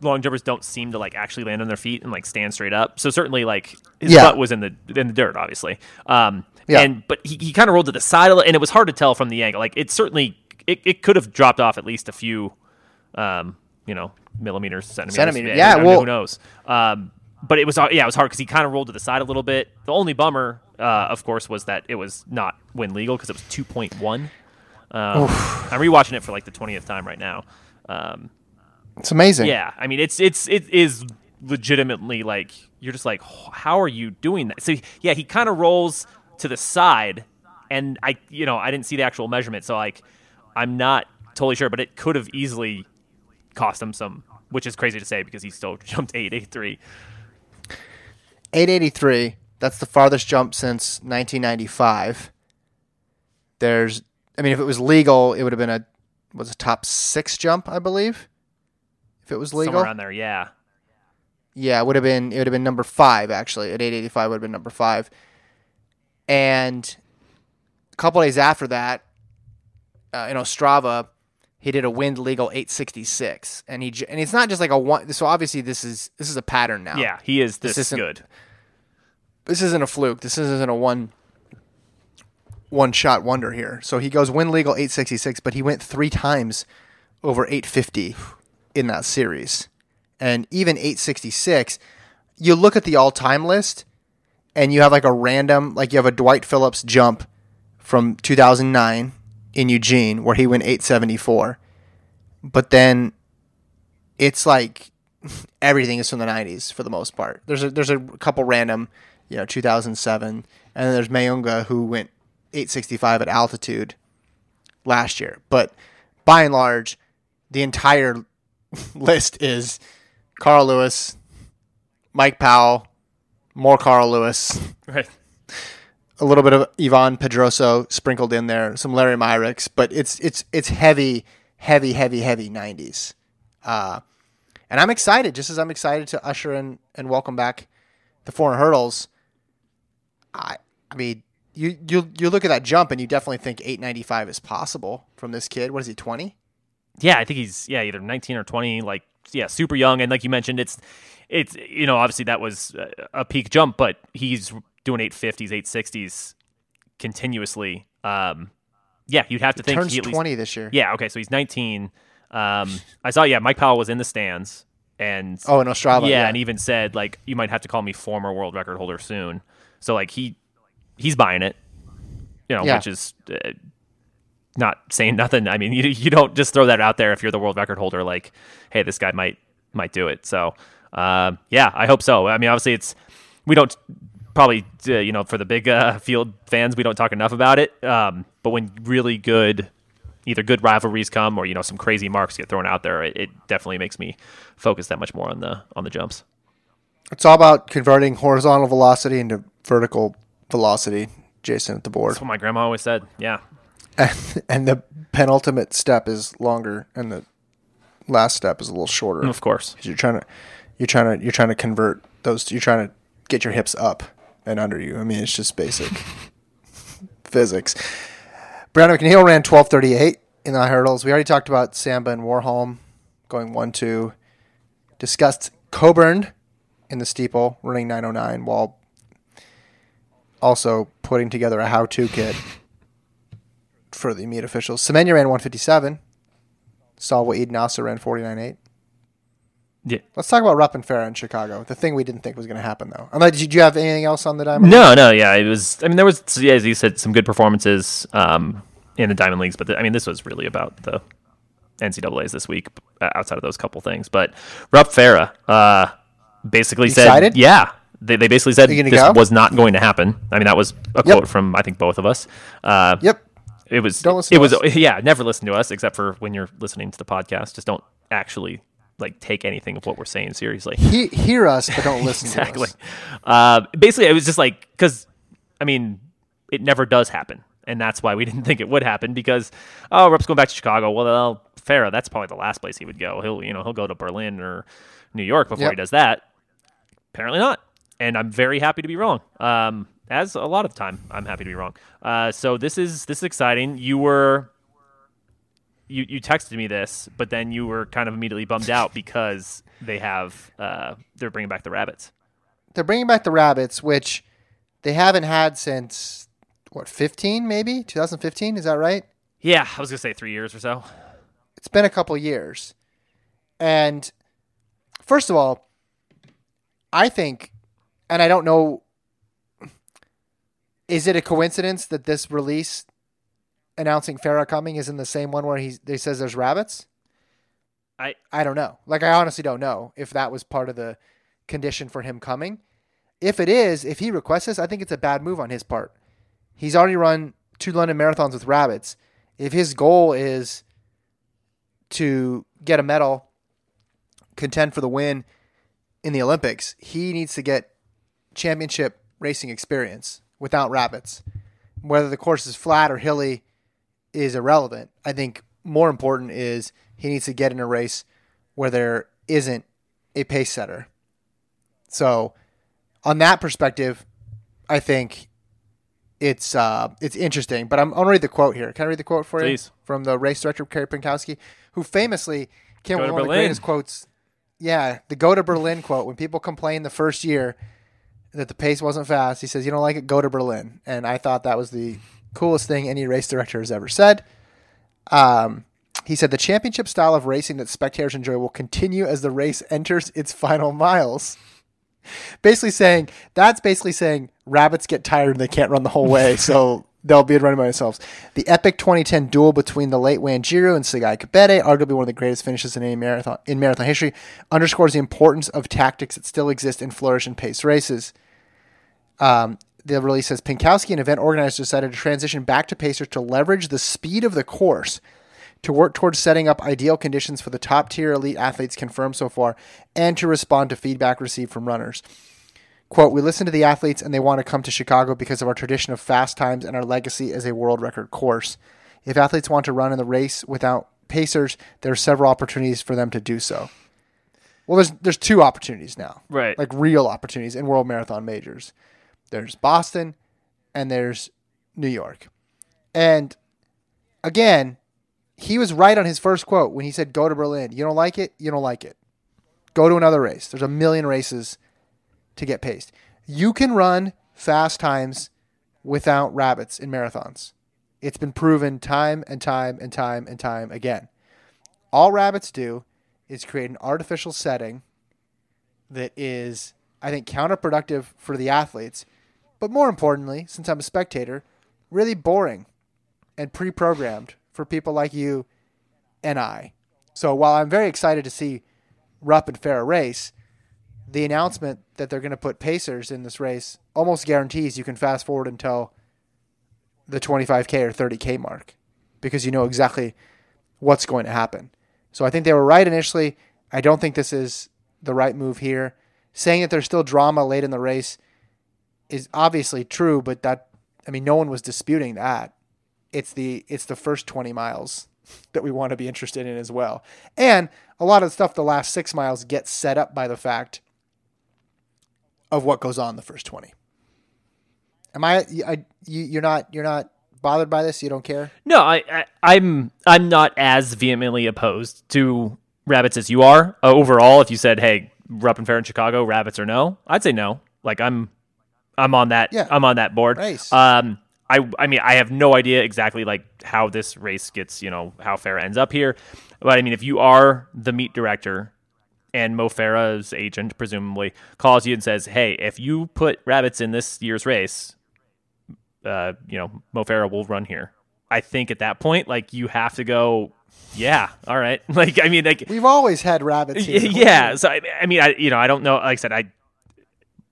long jumpers don't seem to like actually land on their feet and like stand straight up. So certainly, like his Yeah. butt was in the in the dirt, obviously. Um, Yeah. and but he, he kind of rolled to the side, a little, and it was hard to tell from the angle. Like, it certainly it, it could have dropped off at least a few, um, you know, millimeters, centimeters. Centimeter, yeah, mean, well- who knows? Um, but it was yeah, it was hard because he kind of rolled to the side a little bit. The only bummer, uh, of course, was that it was not win legal because it was two point one. Um, I'm rewatching it for like the twentieth time right now. Um, It's amazing. yeah, I mean it's it's it is legitimately like you're just like how are you doing that? So yeah, he kind of rolls to the side, and I you know I didn't see the actual measurement, so like I'm not totally sure, but it could have easily cost him some, which is crazy to say because he still (laughs) jumped eight eight three. 883. That's the farthest jump since 1995. There's, I mean, if it was legal, it would have been a was a top six jump, I believe. If it was legal, somewhere around there. Yeah, yeah, it would have been it would have been number five actually. At 885 would have been number five. And a couple days after that, uh, in Ostrava, he did a wind legal 866, and he and it's not just like a one. So obviously this is this is a pattern now. yeah, he is this, isn't- good. this isn't a fluke. This isn't a one one shot wonder here. So he goes win legal 866, but he went three times over 850 (sighs) (sighs) in that series. And even 866, you look at the all time list and you have like a random, like you have a Dwight Phillips jump from 2009 in Eugene where he went 874. But then it's like (laughs) everything is from the 90s for the most part. There's a there's a couple random, you know, 2007, and then there's Manyonga who went 865 at altitude last year. But by and large, the entire (laughs) list is Carl Lewis, Mike Powell, more Carl Lewis, (laughs) Right. a little bit of Ivan Pedroso sprinkled in there, some Larry Myricks, but it's it's it's heavy, heavy, heavy, heavy 90s. Uh, and I'm excited, just as I'm excited to usher in and welcome back the foreign hurdles. I I mean, you you you look at that jump and you definitely think 895 is possible from this kid. What is he, 20? Yeah, I think he's yeah either 19 or 20, like yeah, super young. And like you mentioned, it's it's you know obviously that was a- peak jump, but he's doing 850s, 860s continuously. Um, yeah, you'd have to think Turns he at least 20 this year. yeah. Okay, so he's 19. Um, I saw yeah, Mike Powell was in the stands and Oh, in Ostrava. yeah, Yeah, and even said like you might have to call me former world record holder soon. So like he he's buying it, you know, Yeah. which is uh, not saying (laughs) nothing. I mean, you you don't just throw that out there if you're the world record holder. Like, hey, this guy might might do it. So, uh, yeah, I hope so. I mean, obviously, it's we don't probably uh, you know for the big uh, field fans we don't talk enough about it. Um, but when really good, either good rivalries come or you know some crazy marks get thrown out there, it, it definitely makes me focus that much more on the on the jumps. It's all about converting horizontal velocity into vertical velocity, Jason, at the board. That's what my grandma always said. Yeah, And, and the penultimate step is longer, and the last step is a little shorter. of course. 'Cause you're trying to, you're trying to, you're trying to convert those. You're trying to get your hips up and under you. I mean, it's just basic (laughs) physics. Brandon McNeil ran 12:38 in the hurdles. We already talked about Samba and Warholm going one two. Discussed Coburn in the steeple running 909 while also putting together a how-to kit for the meet officials. Semenya ran 157. Salwa Eden also ran 49.8. Yeah. Let's talk about Rupp and Farah in Chicago. The thing we didn't think was going to happen, though. Unless, did you have anything else on the diamond? No, no, yeah, it was. I mean, there was, yeah, as you said, some good performances um, in the Diamond Leagues, but the, I mean, this was really about the NCAA's this week, uh, outside of those couple things. But Rupp Farah uh, basically You said, excited? "Yeah." They, they basically said this go? was not going to happen. I mean, that was a Yep. quote from I think both of us. Uh, Yep. It was Don't listen it to was us. (laughs) yeah never listen to us except for when you're listening to the podcast. Just don't actually like take anything of what we're saying seriously. He, hear us, but don't (laughs) listen exactly. to us. uh, basically it was just like because i mean it never does happen. And that's why we (laughs) didn't think it would happen because oh Rupp's going back to chicago. Well Farah, that's probably the last place he would go. He'll you know he'll go to berlin or new york before Yep. he does that. Apparently not. And i'm very happy to be wrong. Um, as a lot of the time i'm happy to be wrong uh, so this is this is exciting you were you, you texted me this but then you were kind of immediately bummed out (laughs) because they have uh, they're bringing back the rabbits They're bringing back the rabbits, which they haven't had since, what, 15 maybe? 2015? Is that right? yeah i was gonna say three years or so It's been a couple years. And first of all, I think, and I don't know, is it a coincidence that this release announcing Farah coming is in the same one where he, says there's rabbits? I I don't know. Like I honestly don't know if that was part of the condition for him coming. If it is, if he requests this, I think it's a bad move on his part. He's already run two London marathons with rabbits. If his goal is to get a medal, contend for the win in the Olympics, he needs to get championship racing experience without rabbits. Whether the course is flat or hilly is irrelevant. I think more important is he needs to get in a race where there isn't a pace setter. So, on that perspective, I think it's uh, it's interesting. But I'm, I'm gonna read the quote here. Can I read the quote for Please. you from the race director Carey Pinkowski, who famously came Go with one of the greatest quotes. Yeah, the "Go to Berlin" quote. When people complain the first year that the pace wasn't fast, he says, "You don't like it? Go to Berlin." And I thought that was the coolest thing any race director has ever said. Um, he said the championship style of racing that spectators enjoy will continue as the race enters its final miles. Basically saying that's basically saying rabbits get tired and they can't run the whole way, so (laughs) they'll be running by themselves. The epic 2010 duel between the late Wanjiru and Tsegaye Kebede, arguably one of the greatest finishes in any marathon in marathon history, underscores the importance of tactics that still exist in flourish and pace races. Um, the release says Pinkowski and event organizers decided to transition back to pacers to leverage the speed of the course to work towards setting up ideal conditions for the top tier elite athletes confirmed so far and to respond to feedback received from runners. Quote, we listen to the athletes and they want to come to Chicago because of our tradition of fast times and our legacy as a world record course. If athletes want to run in the race without pacers, there are several opportunities for them to do so. Well, there's there's two opportunities now. Right. Like real opportunities in world marathon majors. There's Boston and there's New York. And again, he was right on his first quote when he said, Go to Berlin. You don't like it? You don't like it. Go to another race. There's a million races to get paced. You can run fast times without rabbits in marathons. It's been proven time and time and time and time again. All rabbits do is create an artificial setting that is, I think, counterproductive for the athletes, but more importantly, since I'm a spectator, really boring and pre programmed for people like you and I. So while I'm very excited to see Rupp and Farah race, the announcement that they're going to put Pacers in this race almost guarantees you can fast forward until the 25K or 30K mark because you know exactly what's going to happen. So I think they were right initially. I don't think this is the right move here. Saying that there's still drama late in the race is obviously true, but that I mean no one was disputing that. It's the it's the first 20 miles that we want to be interested in as well. And a lot of stuff the last 6 miles gets set up by the fact of what goes on the first 20. Am I, I you, you're not you're not bothered by this? You don't care? No, I, I I'm I'm not as vehemently opposed to rabbits as you are. Uh, overall, if you said, "Hey, Rupp and Fair in Chicago, rabbits or no," I'd say no. Like I'm I'm on that Yeah. I'm on that board. Nice. Um I I mean I have no idea exactly like how this race gets, you know, how Farah ends up here. But I mean if you are the meet director and Mo Farah's agent presumably calls you and says, "Hey, if you put rabbits in this year's race, uh, you know, Mo Farah will run here." I think at that point, like you have to go, yeah, all right. (laughs) Like I mean, like We've always had rabbits (laughs) here. yeah. So I, I mean, I you know, I don't know. Like I said, I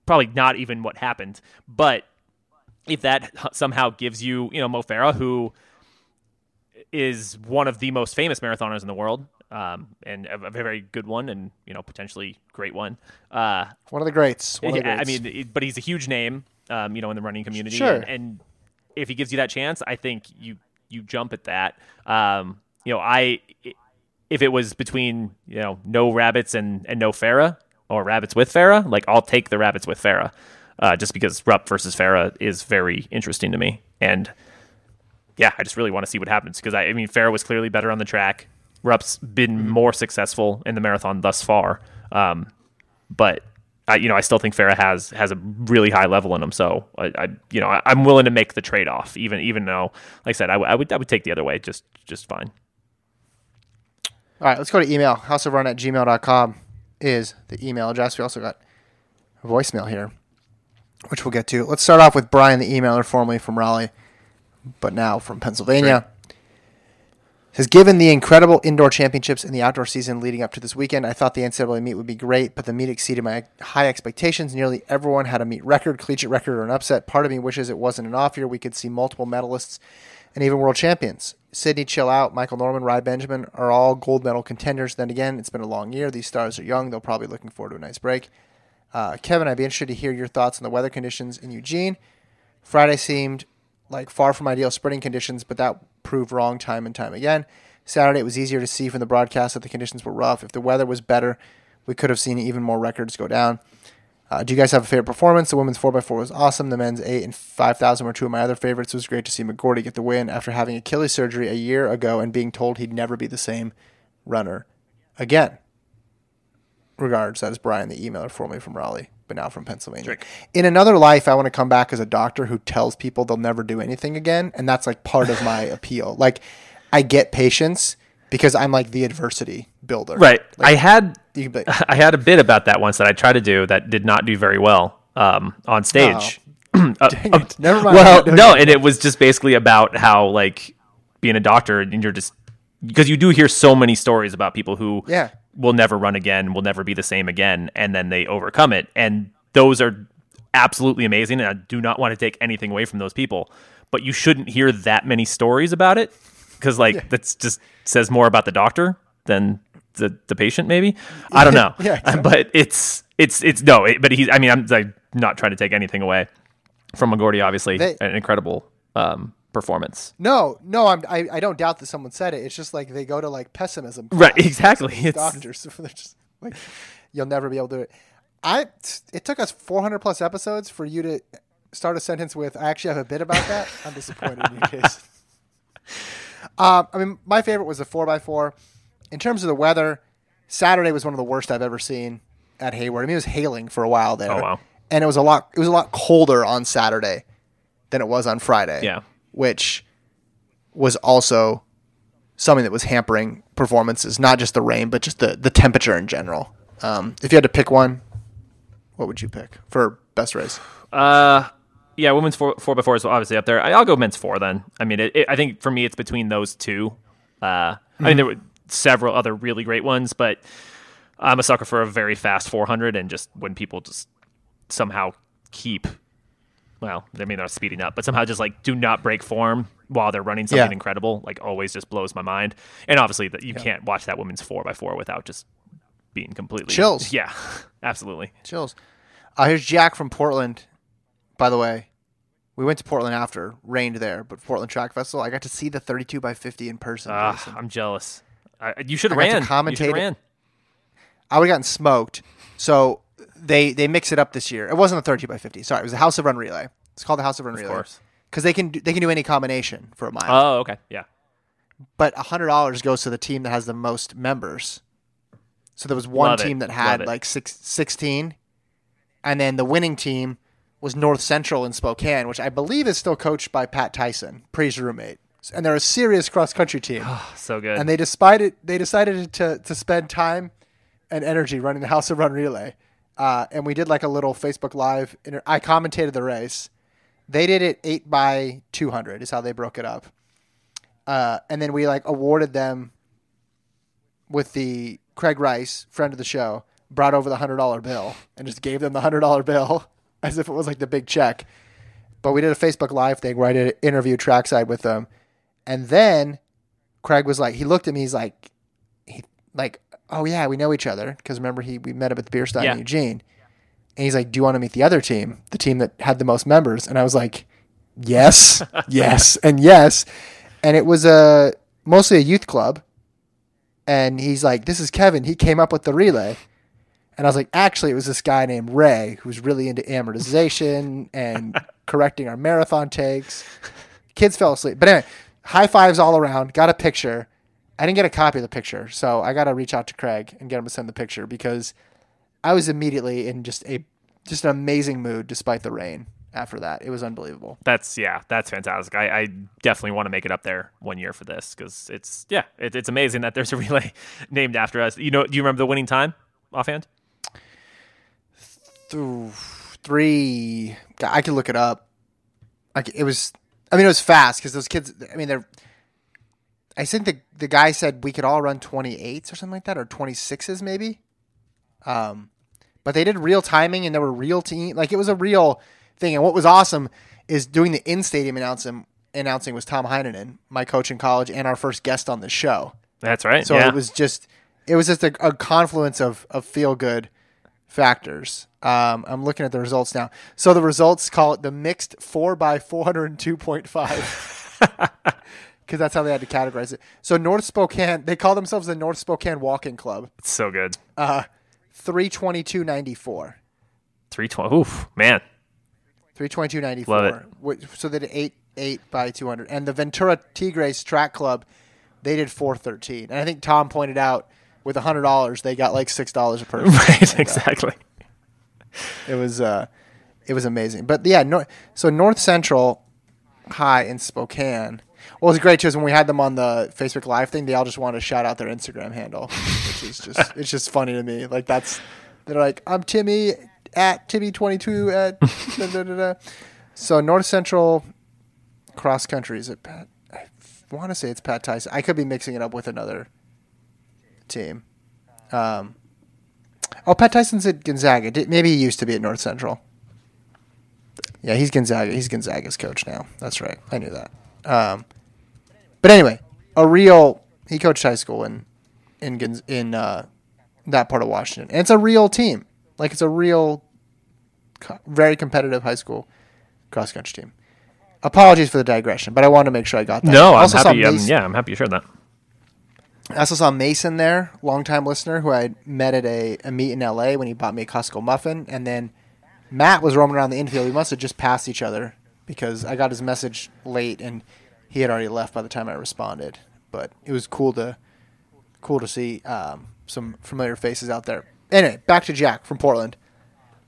probably not even what happened, but if that somehow gives you, you know, Mo Farah, who is one of the most famous marathoners in the world, um, and a, a very good one, and you know, potentially great one. Uh, One of the greats. Of the yeah, I mean, it- but he's a huge name, um, you know, in the running community. Sure. And, and if he gives you that chance, I think you you jump at that. Um, you know, I if it was between you know no rabbits and and no Farah or rabbits with Farah, like I'll take the rabbits with Farah, uh, just because Rupp versus Farah is very interesting to me. And yeah, I just really want to see what happens because I, I mean, Farah was clearly better on the track. Rupp's been more successful in the marathon thus far, um, but I, you know, I still think Farah has has a really high level in him. So I, I you know, I, I'm willing to make the trade off, even even though, like I said, I, w- I would I would take the other way just just fine. All right, let's go to email. Houseofrun at gmail.com is the email address. We also got a voicemail here, which we'll get to. Let's start off with Brian, the emailer, formerly from Raleigh, but now from Pennsylvania. Has given the incredible indoor championships in the outdoor season leading up to this weekend. I thought the NCAA meet would be great, but the meet exceeded my high expectations. Nearly everyone had a meet record, collegiate record, or an upset. Part of me wishes it wasn't an off year. We could see multiple medalists and even world champions. Sydney, Chill Out, Michael Norman, Rai Benjamin are all gold medal contenders. Then again, it's been a long year. These stars are young. They'll probably be looking forward to a nice break. Uh, Kevin, I'd be interested to hear your thoughts on the weather conditions in Eugene. Friday seemed like far from ideal sprinting conditions, but that proved wrong time and time again. Saturday, it was easier to see from the broadcast that the conditions were rough. If the weather was better, we could have seen even more records go down. Uh, do you guys have a favorite performance? The women's 4x4 was awesome. The men's 8 and 5,000 were two of my other favorites. It was great to see McGorty get the win after having Achilles surgery a year ago and being told he'd never be the same runner again. Regards, that is Brian, the emailer formerly from Raleigh, but now from Pennsylvania. In another life, I want to come back as a doctor who tells people they'll never do anything again. And that's like part of my (laughs) appeal. Like, I get patience because I'm like the adversity builder. Right. I had You can be, (laughs) I had a bit about that once that I tried to do that did not do very well um, on stage. (clears throat) Uh, Dang it. Never mind. Well, Don't no, and it was just basically about how like being a doctor and you're just because you do hear so many stories about people who Yeah. will never run again, will never be the same again, and then they overcome it, and those are absolutely amazing. And I do not want to take anything away from those people, but you shouldn't hear that many stories about it because like that's just says more about the doctor than the the patient. Maybe I don't (laughs) know. Yeah, (laughs) exactly. but it's it's it's no. It, but he's. I mean, I'm like, not trying to take anything away from McGorty. Obviously, They- an incredible um, performance. No, no, I'm, I, I don't doubt that someone said it. It's just like they go to like pessimism. Right, exactly. (laughs) It's- doctors, they're just like, you'll never be able to do it. I, it took us 400 plus episodes for you to start a sentence with, I actually have a bit about that. I'm disappointed in you, Jason. Um, I mean, my favorite was the 4x4. In terms of the weather, Saturday was one of the worst I've ever seen at Hayward. I mean, it was hailing for a while there. Oh, wow. And it was a lot, it was a lot colder on Saturday than it was on Friday Yeah. which was also something that was hampering performances, not just the rain, but just the, the temperature in general. Um, if you had to pick one, what would you pick for best race? Uh, yeah, women's four four by four is obviously up there. I- I'll go men's four then. I mean, it, it, I think for me it's between those two. Uh, I mean, there were several other really great ones, but I'm a sucker for a very fast 400, and just when people just somehow keep, well, I mean, they're not speeding up, but somehow just like do not break form while they're running something Yeah. incredible, like always just blows my mind. And obviously, that you can't watch that women's four by four without just being completely Chills. (laughs) Yeah, absolutely. Chills. Uh, here's Jack from Portland. By the way, we went to Portland after, rained there, but Portland Track Festival. I got to see the 32 by 50 in person. Ah, I'm jealous. I, you should have ran. Commentate should have it. ran. I would have gotten smoked. So they they mix it up this year. It wasn't a 32 by 50. Sorry, it was a House of Run relay. It's called the House of Run relay. course. Because they can do, they can do any combination for a mile. Oh, okay. Yeah. but hundred dollars goes to the team that has the most members. So there was one Love it. team that had like six, 16, and then the winning team was North Central in Spokane, which I believe is still coached by Pat Tyson, Pre's roommate, and they're a serious cross country team. (sighs) So good. and they decided they decided to to spend time and energy running the House of Run relay. Uh, and we did like a little Facebook Live. Inter- I commentated the race. They did it eight by two hundred is how they broke it up. Uh, and then we like awarded them with the Craig Rice, friend of the show, brought over the hundred dollar bill and just gave them the hundred dollar bill (laughs) as if it was like the big check. But we did a Facebook Live thing where I did an interview trackside with them, and then Craig was like, he looked at me, he's like, he like, oh yeah, we know each other because remember he we met up at the beer stein Yeah. in Eugene, and he's like, do you want to meet the other team, the team that had the most members? And I was like, yes, (laughs) yes, and yes, and it was a mostly a youth club, and he's like, this is Kevin, he came up with the relay. And I was like, actually, it was this guy named Ray who's really into amortization and (laughs) correcting our marathon takes. Kids fell asleep. But anyway, high fives all around. Got a picture. I didn't get a copy of the picture, so I got to reach out to Craig and get him to send the picture because I was immediately in just a just an amazing mood despite the rain. After that, it was unbelievable. that's yeah, that's fantastic. I, I definitely want to make it up there one year for this because it's yeah, it, it's amazing that there's a (laughs) relay named after us. You know, do you remember the winning time offhand? Th- Three, I could look it up. Like it was, I mean, it was fast because those kids. I mean, they're. I think the the guy said we could all run twenty eights or something like that, or twenty sixes maybe. Um, but they did real timing and there were real team. Like it was a real thing. And what was awesome is doing the in stadium announcing. Announcing was Tom Heinonen, my coach in college, and our first guest on the show. That's right. So yeah. it was just it was just a, a confluence of, of feel good factors. Um, I'm looking at the results now. So the results call it the mixed four by four hundred and two point five. (laughs) Because that's how they had to categorize it. So North Spokane, they call themselves the North Spokane Walking Club. It's so good. Uh, three twenty two ninety four. Three twenty. Oof, man. Three twenty two ninety Love four. So they did eight eight by two hundred. And the Ventura Tigres Track Club, they did four thirteen. And I think Tom pointed out with hundred dollars, they got like six dollars a (laughs) person. Right. Exactly. It was uh, it was amazing. But yeah, nor- so North Central High in Spokane. What was great too is when we had them on the Facebook Live thing, they all just wanted to shout out their Instagram handle, which is just (laughs) it's just funny to me. Like that's they're like I'm Timmy at Timmy twenty two at (laughs) da, da, da. so North Central cross country is it Pat? I want to say it's Pat Tyson. I could be mixing it up with another team. Um, oh, Pat Tyson's at Gonzaga. Maybe he used to be at North Central. Yeah, he's Gonzaga. He's Gonzaga's coach now. That's right. I knew that. Um, but anyway, a real he coached high school in in in uh, that part of Washington, and it's a real team. Like it's a real, co- very competitive high school cross country team. Apologies for the digression, but I wanted to make sure I got that. No, I'm also happy. Um, yeah, I'm happy you shared that. I also saw Mason there, longtime listener who I met at a, a meet in LA when he bought me a Costco muffin. And then Matt was roaming around the infield. We must have just passed each other because I got his message late and he had already left by the time I responded. But it was cool to cool to see um, some familiar faces out there. Anyway, back to Jack from Portland.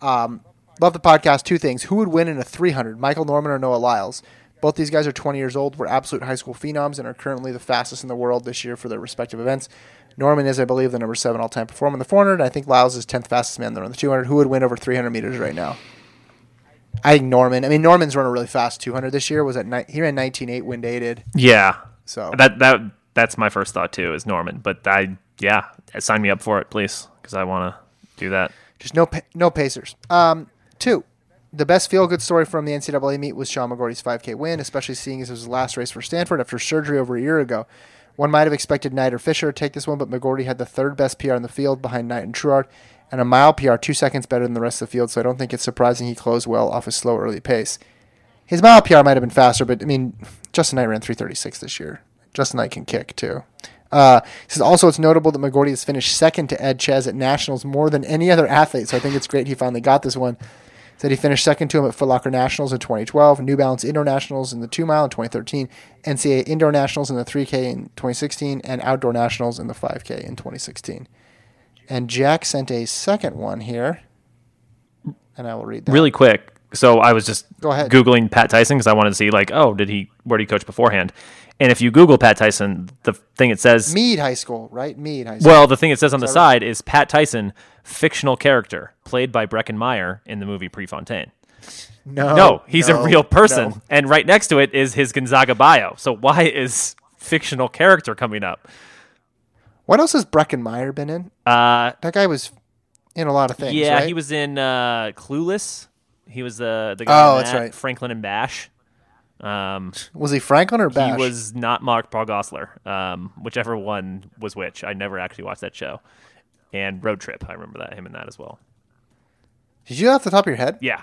Um, love the podcast. Two things: who would win in a 300, Michael Norman or Noah Lyles? Both these guys are 20 years old, were absolute high school phenoms, and are currently the fastest in the world this year for their respective events. Norman is, I believe, the number seven all-time performer in the 400. I think Lyles is 10th fastest man there on the 200. Who would win over 300 meters right now? I think Norman. I mean, Norman's run a really fast 200 this year. Was at ni- he ran 19.8 wind aided. Yeah. So That that that's my first thought too is Norman, but I yeah, sign me up for it, please, because I want to do that. Just no pa- no Pacers. Um, two, the best feel good story from the NCAA meet was Sean McGorty's 5K win, especially seeing as it was his last race for Stanford after surgery over a year ago. One might have expected Knight or Fisher to take this one, but McGorty had the third best PR in the field behind Knight and Trouard, and a mile PR two seconds better than the rest of the field. So I don't think it's surprising he closed well off a slow early pace. His mile PR might have been faster, but I mean, Justin Knight ran 336 this year. Justin Knight can kick too. Uh, says also it's notable that McGorty has finished second to Ed Ches at nationals more than any other athlete. So I think it's great he finally got this one. Said he finished second to him at Foot Locker Nationals in 2012, New Balance Internationals in the two mile in 2013, NCAA Indoor Nationals in the 3K in 2016, and Outdoor Nationals in the 5K in 2016. And Jack sent a second one here, and I will read that. Really quick. So I was just Go ahead. googling Pat Tyson because I wanted to see like, oh, did he where did he coach beforehand? And if you Google Pat Tyson, the thing it says Mead High School, right? Mead High School. Well, the thing it says on the side is Pat Tyson, fictional character, played by Breckin Meyer in the movie Prefontaine. no, No, he's no, a real person. no. And right next to it is his Gonzaga bio. So why is fictional character coming up? What else has Breckin Meyer been in? Uh, That guy was in a lot of things. yeah, right? he was in uh, Clueless. He was uh, the guy. Oh, that's that, right. Franklin and Bash. Um, Was he Franklin or Bash? he was not Mark Paul Gosselaar. Um, whichever one was which. I never actually watched that show. And Road Trip, I remember that him in that as well. Did you off the top of your head? Yeah.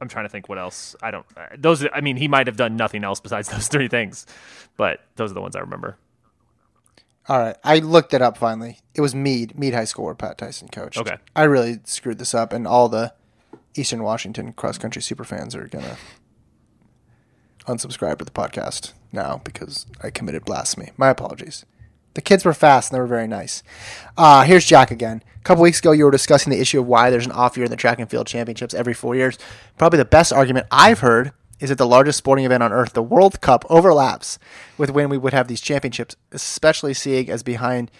I'm trying to think what else. I don't. Uh, those. I mean, he might have done nothing else besides (laughs) those three things, but those are the ones I remember. All right, I looked it up finally. It was Mead, Mead High School, where Pat Tyson coached. Okay. I really screwed this up, and all the Eastern Washington cross country super fans are gonna unsubscribe to the podcast now because I committed blasphemy. My apologies. The kids were fast and they were very nice. Uh, here's Jack again. A couple weeks ago, you were discussing the issue of why there's an off year in the track and field championships every four years. Probably the best argument I've heard is that the largest sporting event on earth, the World Cup, overlaps with when we would have these championships, especially seeing as behind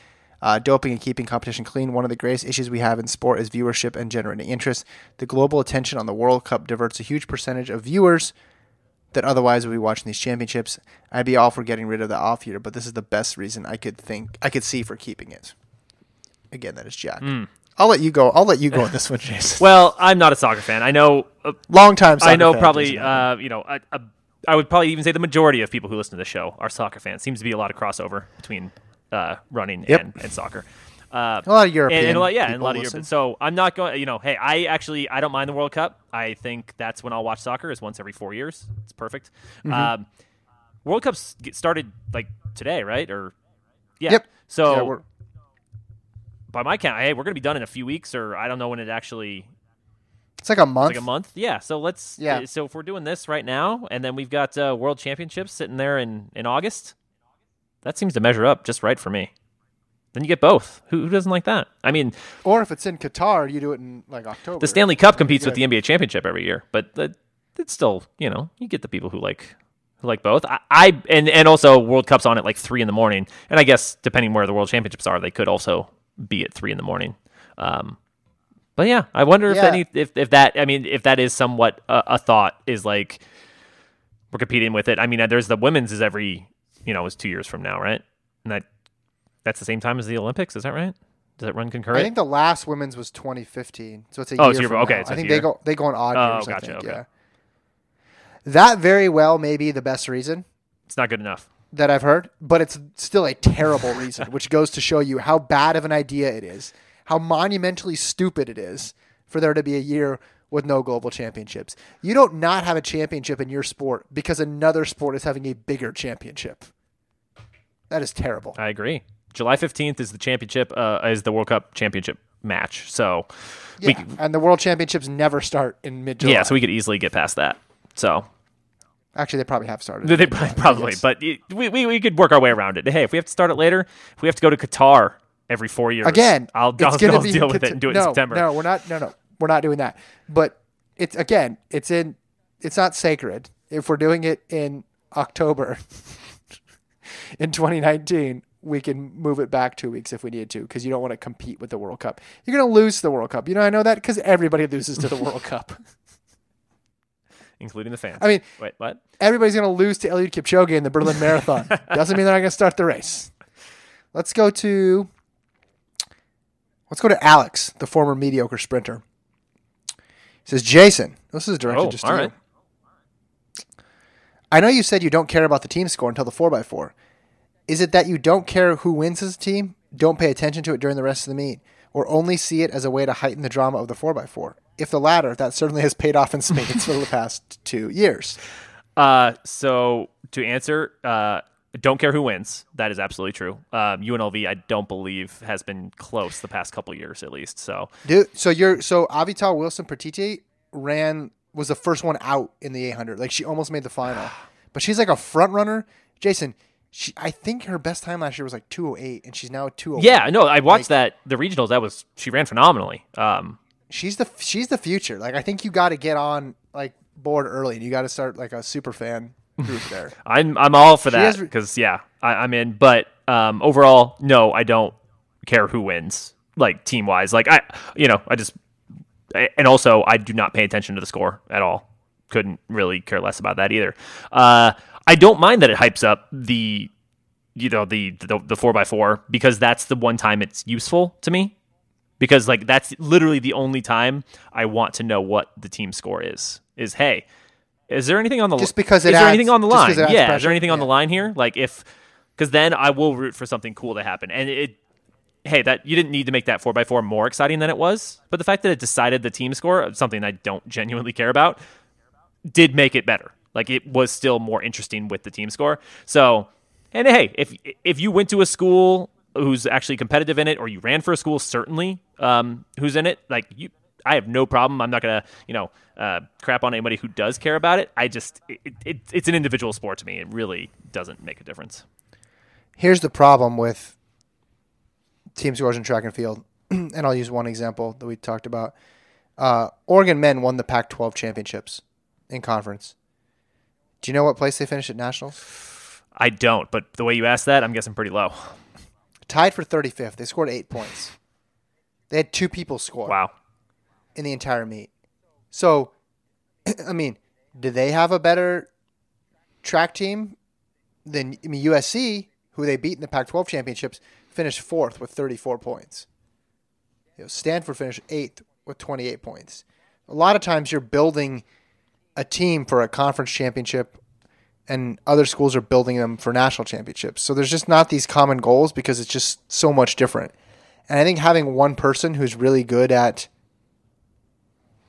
uh, doping and keeping competition clean. One of the greatest issues we have in sport is viewership and generating interest. The global attention on the World Cup diverts a huge percentage of viewers that otherwise would be watching these championships. I'd be all for getting rid of the off year, but this is the best reason I could think I could see for keeping it. Again, that is Jack. I'll let you go. I'll let you go on this one, Jason. (laughs) Well, I'm not a soccer fan. I know. Uh, Long time. I know probably. Uh, you know. A, a, I would probably even say the majority of people who listen to the show are soccer fans. Seems to be a lot of crossover between uh, running Yep. and, and soccer. Uh, a lot of and, European. and a lot, yeah, and a lot of listen. European. So I'm not going. You know, hey, I actually I don't mind the World Cup. I think that's when I'll watch soccer is once every four years. It's perfect. Mm-hmm. Um, World Cups get started like today, right? Or yeah. Yep. So Yeah, by my count, hey, we're gonna be done in a few weeks, or I don't know when it actually it's like a month. like a month. Yeah. So let's. Yeah. So if we're doing this right now, and then we've got uh, World Championships sitting there in in August, that seems to measure up just right for me. Then you get both. Who, who doesn't like that? I mean, Or if it's in Qatar, you do it in like October. the Stanley Cup competes with the NBA championship every year, but the, it's still you know you get the people who like who like both. I, I and and also World Cup's on at like three in the morning, and I guess depending where the World Championships are, they could also be at three in the morning. Um, but yeah, I wonder if Yeah. any if if that I mean if that is somewhat a, a thought is like we're competing with it. I mean, there's the women's is every you know is two years from now, right? And that that's the same time as the Olympics. Is that right? Does it run concurrent? I think the last women's was 2015, so it's a Oh, year so from okay, now. I think they go they go on odd Oh, years. gotcha, I think, okay. yeah. That very well may be the best reason it's not good enough. that I've heard, but it's still a terrible reason, which goes to show you how bad of an idea it is, how monumentally stupid it is for there to be a year with no global championships. You don't not have a championship in your sport because another sport is having a bigger championship. That is terrible. I agree. July 15th is the championship, uh, is the World Cup championship match. So, we, Yeah, and the world championships never start in mid July. yeah, so we could easily get past that. So, Actually, they probably have started. they in probably, but it, we, we, we could work our way around it. Hey, if we have to start it later, if we have to go to Qatar every four years, again, I'll, I'll, I'll deal with it and do it no, in September. No, we're not. No, no, we're not doing that. But it's again, it's in. It's not sacred. If we're doing it in October (laughs) in 2019, we can move it back two weeks if we need to, because you don't want to compete with the World Cup. You're going to lose the World Cup. You know, I know that because everybody loses to the World Cup. (laughs) including the fans. I mean- wait, what? Everybody's going to lose to Eliud Kipchoge in the Berlin (laughs) Marathon. Doesn't mean they're not going to start the race. Let's go to let's go to Alex, the former mediocre sprinter. Says, Jason, this is directed Oh, just to all you. right. I know you said you don't care about the team score until the 4x4. Is it that you don't care who wins as a team, don't pay attention to it during the rest of the meet, or only see it as a way to heighten the drama of the 4x4? If the latter, that certainly has paid off in spades for the past two years. (laughs) Uh, so to answer, uh, don't care who wins. That is absolutely true. Um, UNLV, I don't believe has been close the past couple years at least. So Dude, so you're so Avital Wilson Petite ran was the first one out in the 800. Like she almost made the final, (sighs) but she's like a front runner. Jason, she I think her best time last year was like 208, and she's now 208. yeah, no, I watched Like- that the regionals. That was she ran phenomenally. Um, she's the she's the future. Like I think you got to get on like board early, and you got to start like a super fan there. (laughs) I'm I'm all for that because yeah, I, I'm in. But um, overall, no, I don't care who wins. Like team wise, like I, you know, I just I- and also I do not pay attention to the score at all. Couldn't really care less about that either. Uh, I don't mind that it hypes up the, you know, the the the four x four because that's the one time it's useful to me. Because like that's literally the only time I want to know what the team score is. Is hey, is there anything on the line? Just because it is Is there anything on the line? line? 'cause it adds Yeah, is there anything on the line here? Like if because then I will root for something cool to happen. And it hey, that you didn't need to make that four x four more exciting than it was, but the fact that it decided the team score, something I don't genuinely care about, did make it better. Like it was still more interesting with the team score. So, and hey, if if you went to a school who's actually competitive in it, or you ran for a school certainly um, who's in it, like you, I have no problem. I'm not gonna you know uh, crap on anybody who does care about it. I just it, it, it's an individual sport to me. It really doesn't make a difference. Here's the problem with team scores in track and field, (clears throat) and I'll use one example that we talked about. Uh, Oregon men won the Pac-12 championships in conference. Do you know what place they finished at nationals? I don't, but the way you asked that, I'm guessing pretty low. Tied for 35th. They scored eight points. They had two people score Wow. In the entire meet. So, (clears throat) I mean, do they have a better track team than I mean USC, who they beat in the Pac-12 championships, finished fourth with 34 points. You know, Stanford finished eighth with 28 points. A lot of times you're building a team for a conference championship, and other schools are building them for national championships. So there's just not these common goals because it's just so much different. And I think having one person who's really good at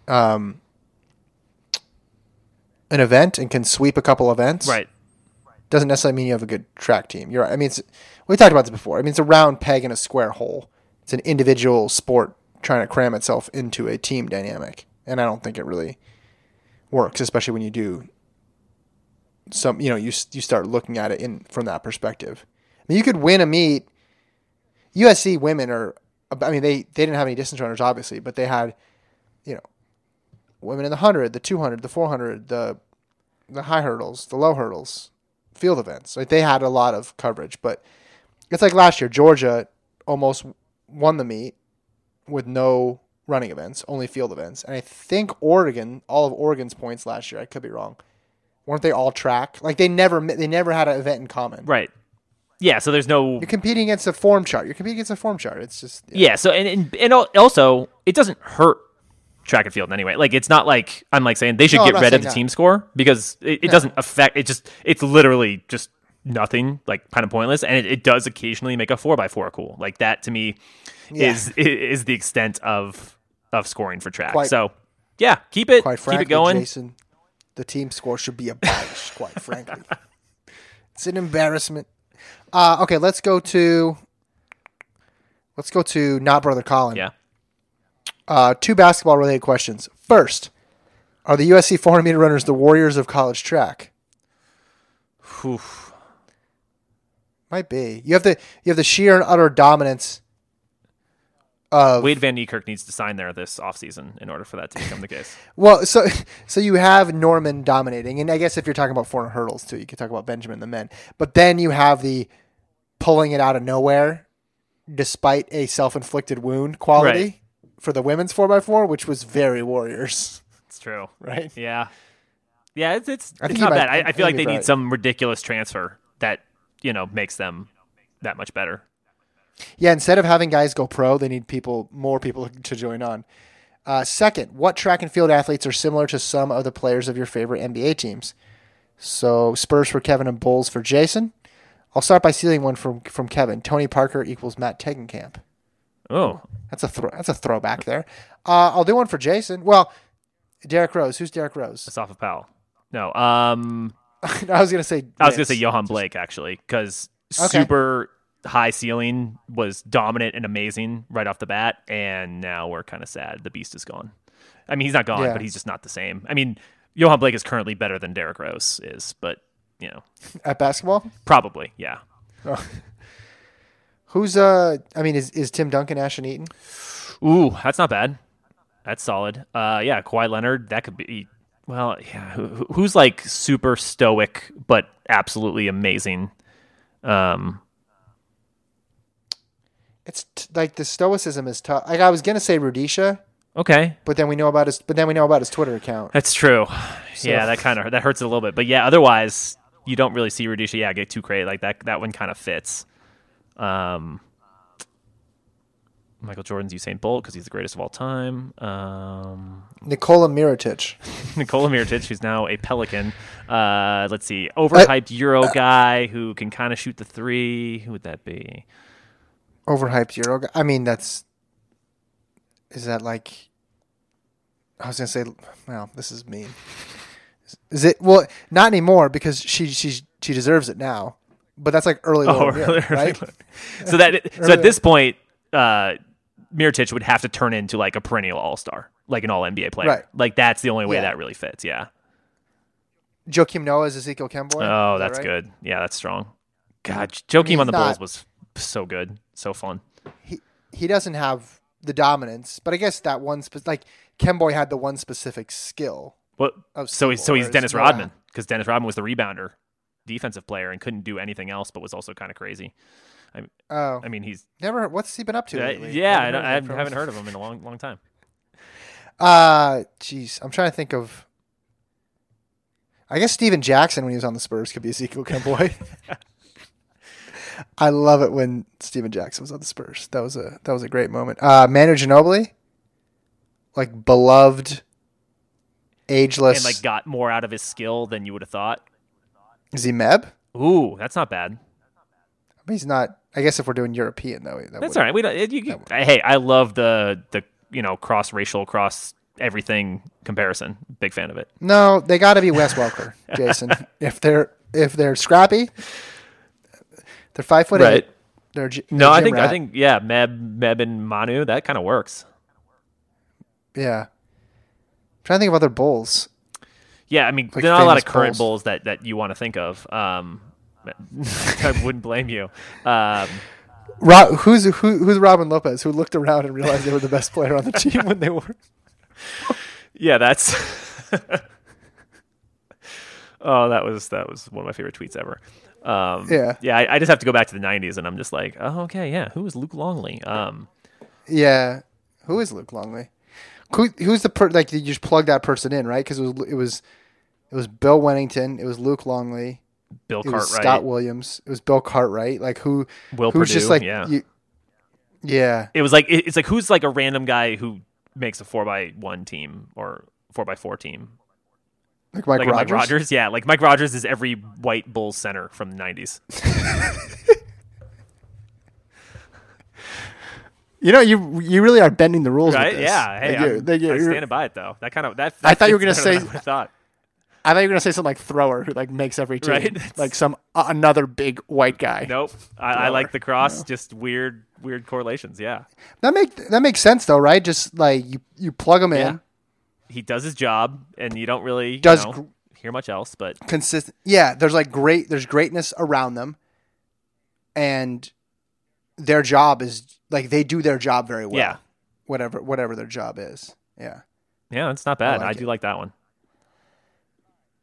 um, an event and can sweep a couple events Right. doesn't necessarily mean you have a good track team. You're right. I mean, it's, we talked about this before. I mean, it's a round peg in a square hole. It's an individual sport trying to cram itself into a team dynamic, and I don't think it really works, especially when you do some. You know, you you start looking at it in from that perspective. I mean, you could win a meet. USC women are. I mean, they they didn't have any distance runners, obviously, but they had, you know, women in the hundred, the two hundred, the four hundred, the the high hurdles, the low hurdles, field events. Like they had a lot of coverage, but it's like last year, Georgia almost won the meet with no running events, only field events. And I think Oregon, all of Oregon's points last year, I could be wrong, weren't they all track? Like they never they never had an event in common. Right. Yeah. So there's no You're competing against a form chart. You're competing against a form chart. It's just Yeah. So and, and and also it doesn't hurt track and field in any way. Like it's not like I'm like saying they should No, get rid of the that. team score because it, it doesn't affect. It just it's literally just nothing. Like kind of pointless, and it, it does occasionally make a four by four cool. Like that to me Yeah. is is the extent of of scoring for track. Quite- so yeah, keep it quite keep it going. Jason, the team score should be abolished. quite (laughs) frankly, it's an embarrassment. Uh, okay, let's go to let's go to not brother Colin. Yeah. Uh, two basketball related questions. First, are the USC 400 meter runners the warriors of college track? Oof. Might be. You have the you have the sheer and utter dominance of Wayde Van Niekerk needs to sign there this offseason in order for that to become the case. (laughs) Well, so so you have Norman dominating, and I guess if you're talking about 400 hurdles too, you could talk about Benjamin the men. But then you have the pulling it out of nowhere, despite a self-inflicted wound quality Right. For the women's 4x4, which was very Warriors, It's true. right? Yeah. Yeah, it's it's, I it's not might- bad. I, I I feel like they he's need right. some ridiculous transfer that you know makes them that much better. Yeah, instead of having guys go pro, they need people, more people to join on. Uh, second, what track and field athletes are similar to some of the players of your favorite NBA teams? So Spurs for Kevin and Bulls for Jason. I'll start by stealing one from from Kevin. Tony Parker equals Matt Tegenkamp. Oh, That's a throw. That's a throwback there. Uh, I'll do one for Jason. Well, Derrick Rose. Who's Derrick Rose? Asafa Powell. No, um, (laughs) I was gonna say. I was gonna say Yohan Blake actually because Okay. super high ceiling was dominant and amazing right off the bat, and now we're kind of sad the beast is gone. I mean, he's not gone, Yeah. but he's just not the same. I mean, Yohan Blake is currently better than Derrick Rose is, but you know, (laughs) at basketball. probably yeah. Who's uh? I mean, is is Tim Duncan Ashton Eaton? Ooh, that's not bad. That's solid. Uh, yeah, Kawhi Leonard. That could be. Well, yeah. Who, who- who's like super stoic but absolutely amazing? Um, It's t- like the stoicism is tough. Like I was gonna say Rudisha, okay, but then we know about his. But then we know about his Twitter account. that's true. yeah, that kind of that hurts a little bit. But yeah, otherwise you don't really see Rudisha. Yeah, get too crazy like that. That one kind of fits. Um, Michael Jordan's Usain Bolt because he's the greatest of all time. Um, Nikola Mirotic. (laughs) Nikola Mirotic, who's now a Pelican. Uh, let's see, overhyped Euro guy who can kind of shoot the three. Who would that be? overhyped Euro guy. I mean, that's is that like? I was gonna say, well, this is mean. Is it well? Not anymore because she she she deserves it now. But that's like early, Oh, really? (laughs) right? So that so at this point, uh, Mirotic would have to turn into like a perennial All Star, like an All NBA player. Right. Like that's the only way Yeah. that really fits. Yeah. Joakim Noah is Ezekiel Kemboi. Oh, Is that that's right? good. Yeah, that's strong. God, Joakim he's on the Bulls was so good, so fun. He he doesn't have the dominance, but I guess that one spe- like Kemboi had the one specific skill. What? Of So he's so he's Dennis Rodman because Dennis Rodman was the rebounder, defensive player, and couldn't do anything else, but was also kind of crazy. Oh, I mean, he's never. What's he been up to? Uh, lately? yeah, I, Haven't I him. haven't heard of him in a long, long time. Uh, jeez, I'm trying to think of. I guess Stephen Jackson when he was on the Spurs could be Ezekiel Kemboi. (laughs) I love it when Stephen Jackson was on the Spurs. That was a that was a great moment. Uh, Manu Ginobili, like beloved, ageless. And like got more out of his skill than you would have thought. Is he Meb? Ooh, that's not bad. I mean, he's not. I guess if we're doing European though, that That's all right. We don't. You, you- hey, I love the the you know cross racial, cross everything comparison. Big fan of it. No, they got to be Wes Welker, (laughs) Jason. if they're if they're scrappy, they're five foot Right. eight. They're gy- No, they're I think I think yeah, Meb Meb and Manu that kind of works. Yeah. trying to think of other bulls. Yeah, I mean, Like there are not a lot of current Bulls. that, that you want to think of. Um, (laughs) I wouldn't blame you. Um, who's who, who's Robin Lopez who looked around and realized they were the best player on the team when they were. (laughs) yeah, that's. (laughs) oh, that was that was one of my favorite tweets ever. Um, Yeah. yeah. I, I just have to go back to the '90s, and I'm just like, oh, okay, yeah. Who is Luke Longley? Um, Yeah, who is Luke Longley? Who, who's the per- like you just plug that person in right because it was it was it was Bill Wennington, it was Luke Longley, Bill it was Cartwright. Scott Williams, it was Bill Cartwright. Like who? Will who's just like yeah. you, yeah. it was like it- it's like who's like a random guy who makes a four by one team or four by four team. Like Mike like Rogers. Mike Rogers, yeah. Like Mike Rogers is every white Bulls center from the '90s. (laughs) (laughs) You know, you you really are bending the rules, with right? this. Yeah. Hey, Like, you're- I'm, like, you're- I'm standing by it though. That kind of that. I thought you were gonna say- I thought. I thought you were gonna say something like thrower, who like makes every team, Right. (laughs) like some uh, another big white guy. Nope. I, I like the cross. Just weird, weird correlations. Yeah. That make that makes sense though, right? Just like you you plug him Yeah. in, He does his job, and you don't really you Does know, gr- hear much else. But consistent. Yeah, there's like great. There's greatness around them, and their job is like they do their job very well. Yeah. whatever whatever their job is. Yeah. yeah, it's not bad. I, like do it. like that one.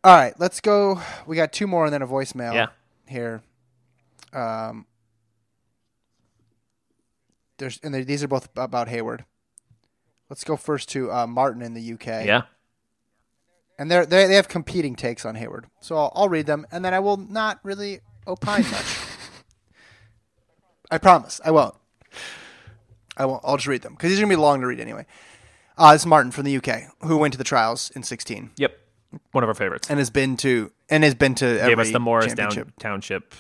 All right, let's go. We got two more and then a voicemail. Yeah. Here. Um. There's and these are both about Hayward. Let's go first to uh, Martin in the UK. Yeah. and they're, they they have competing takes on Hayward. So I'll, I'll read them, and then I will not really opine much. I promise I won't. I won't. I'll just read them because these are gonna be long to read anyway. Uh, this is Martin from the UK who went to the trials in 16 Yep. One of our favorites. and has been to and has been to Gave us the Morris down. Township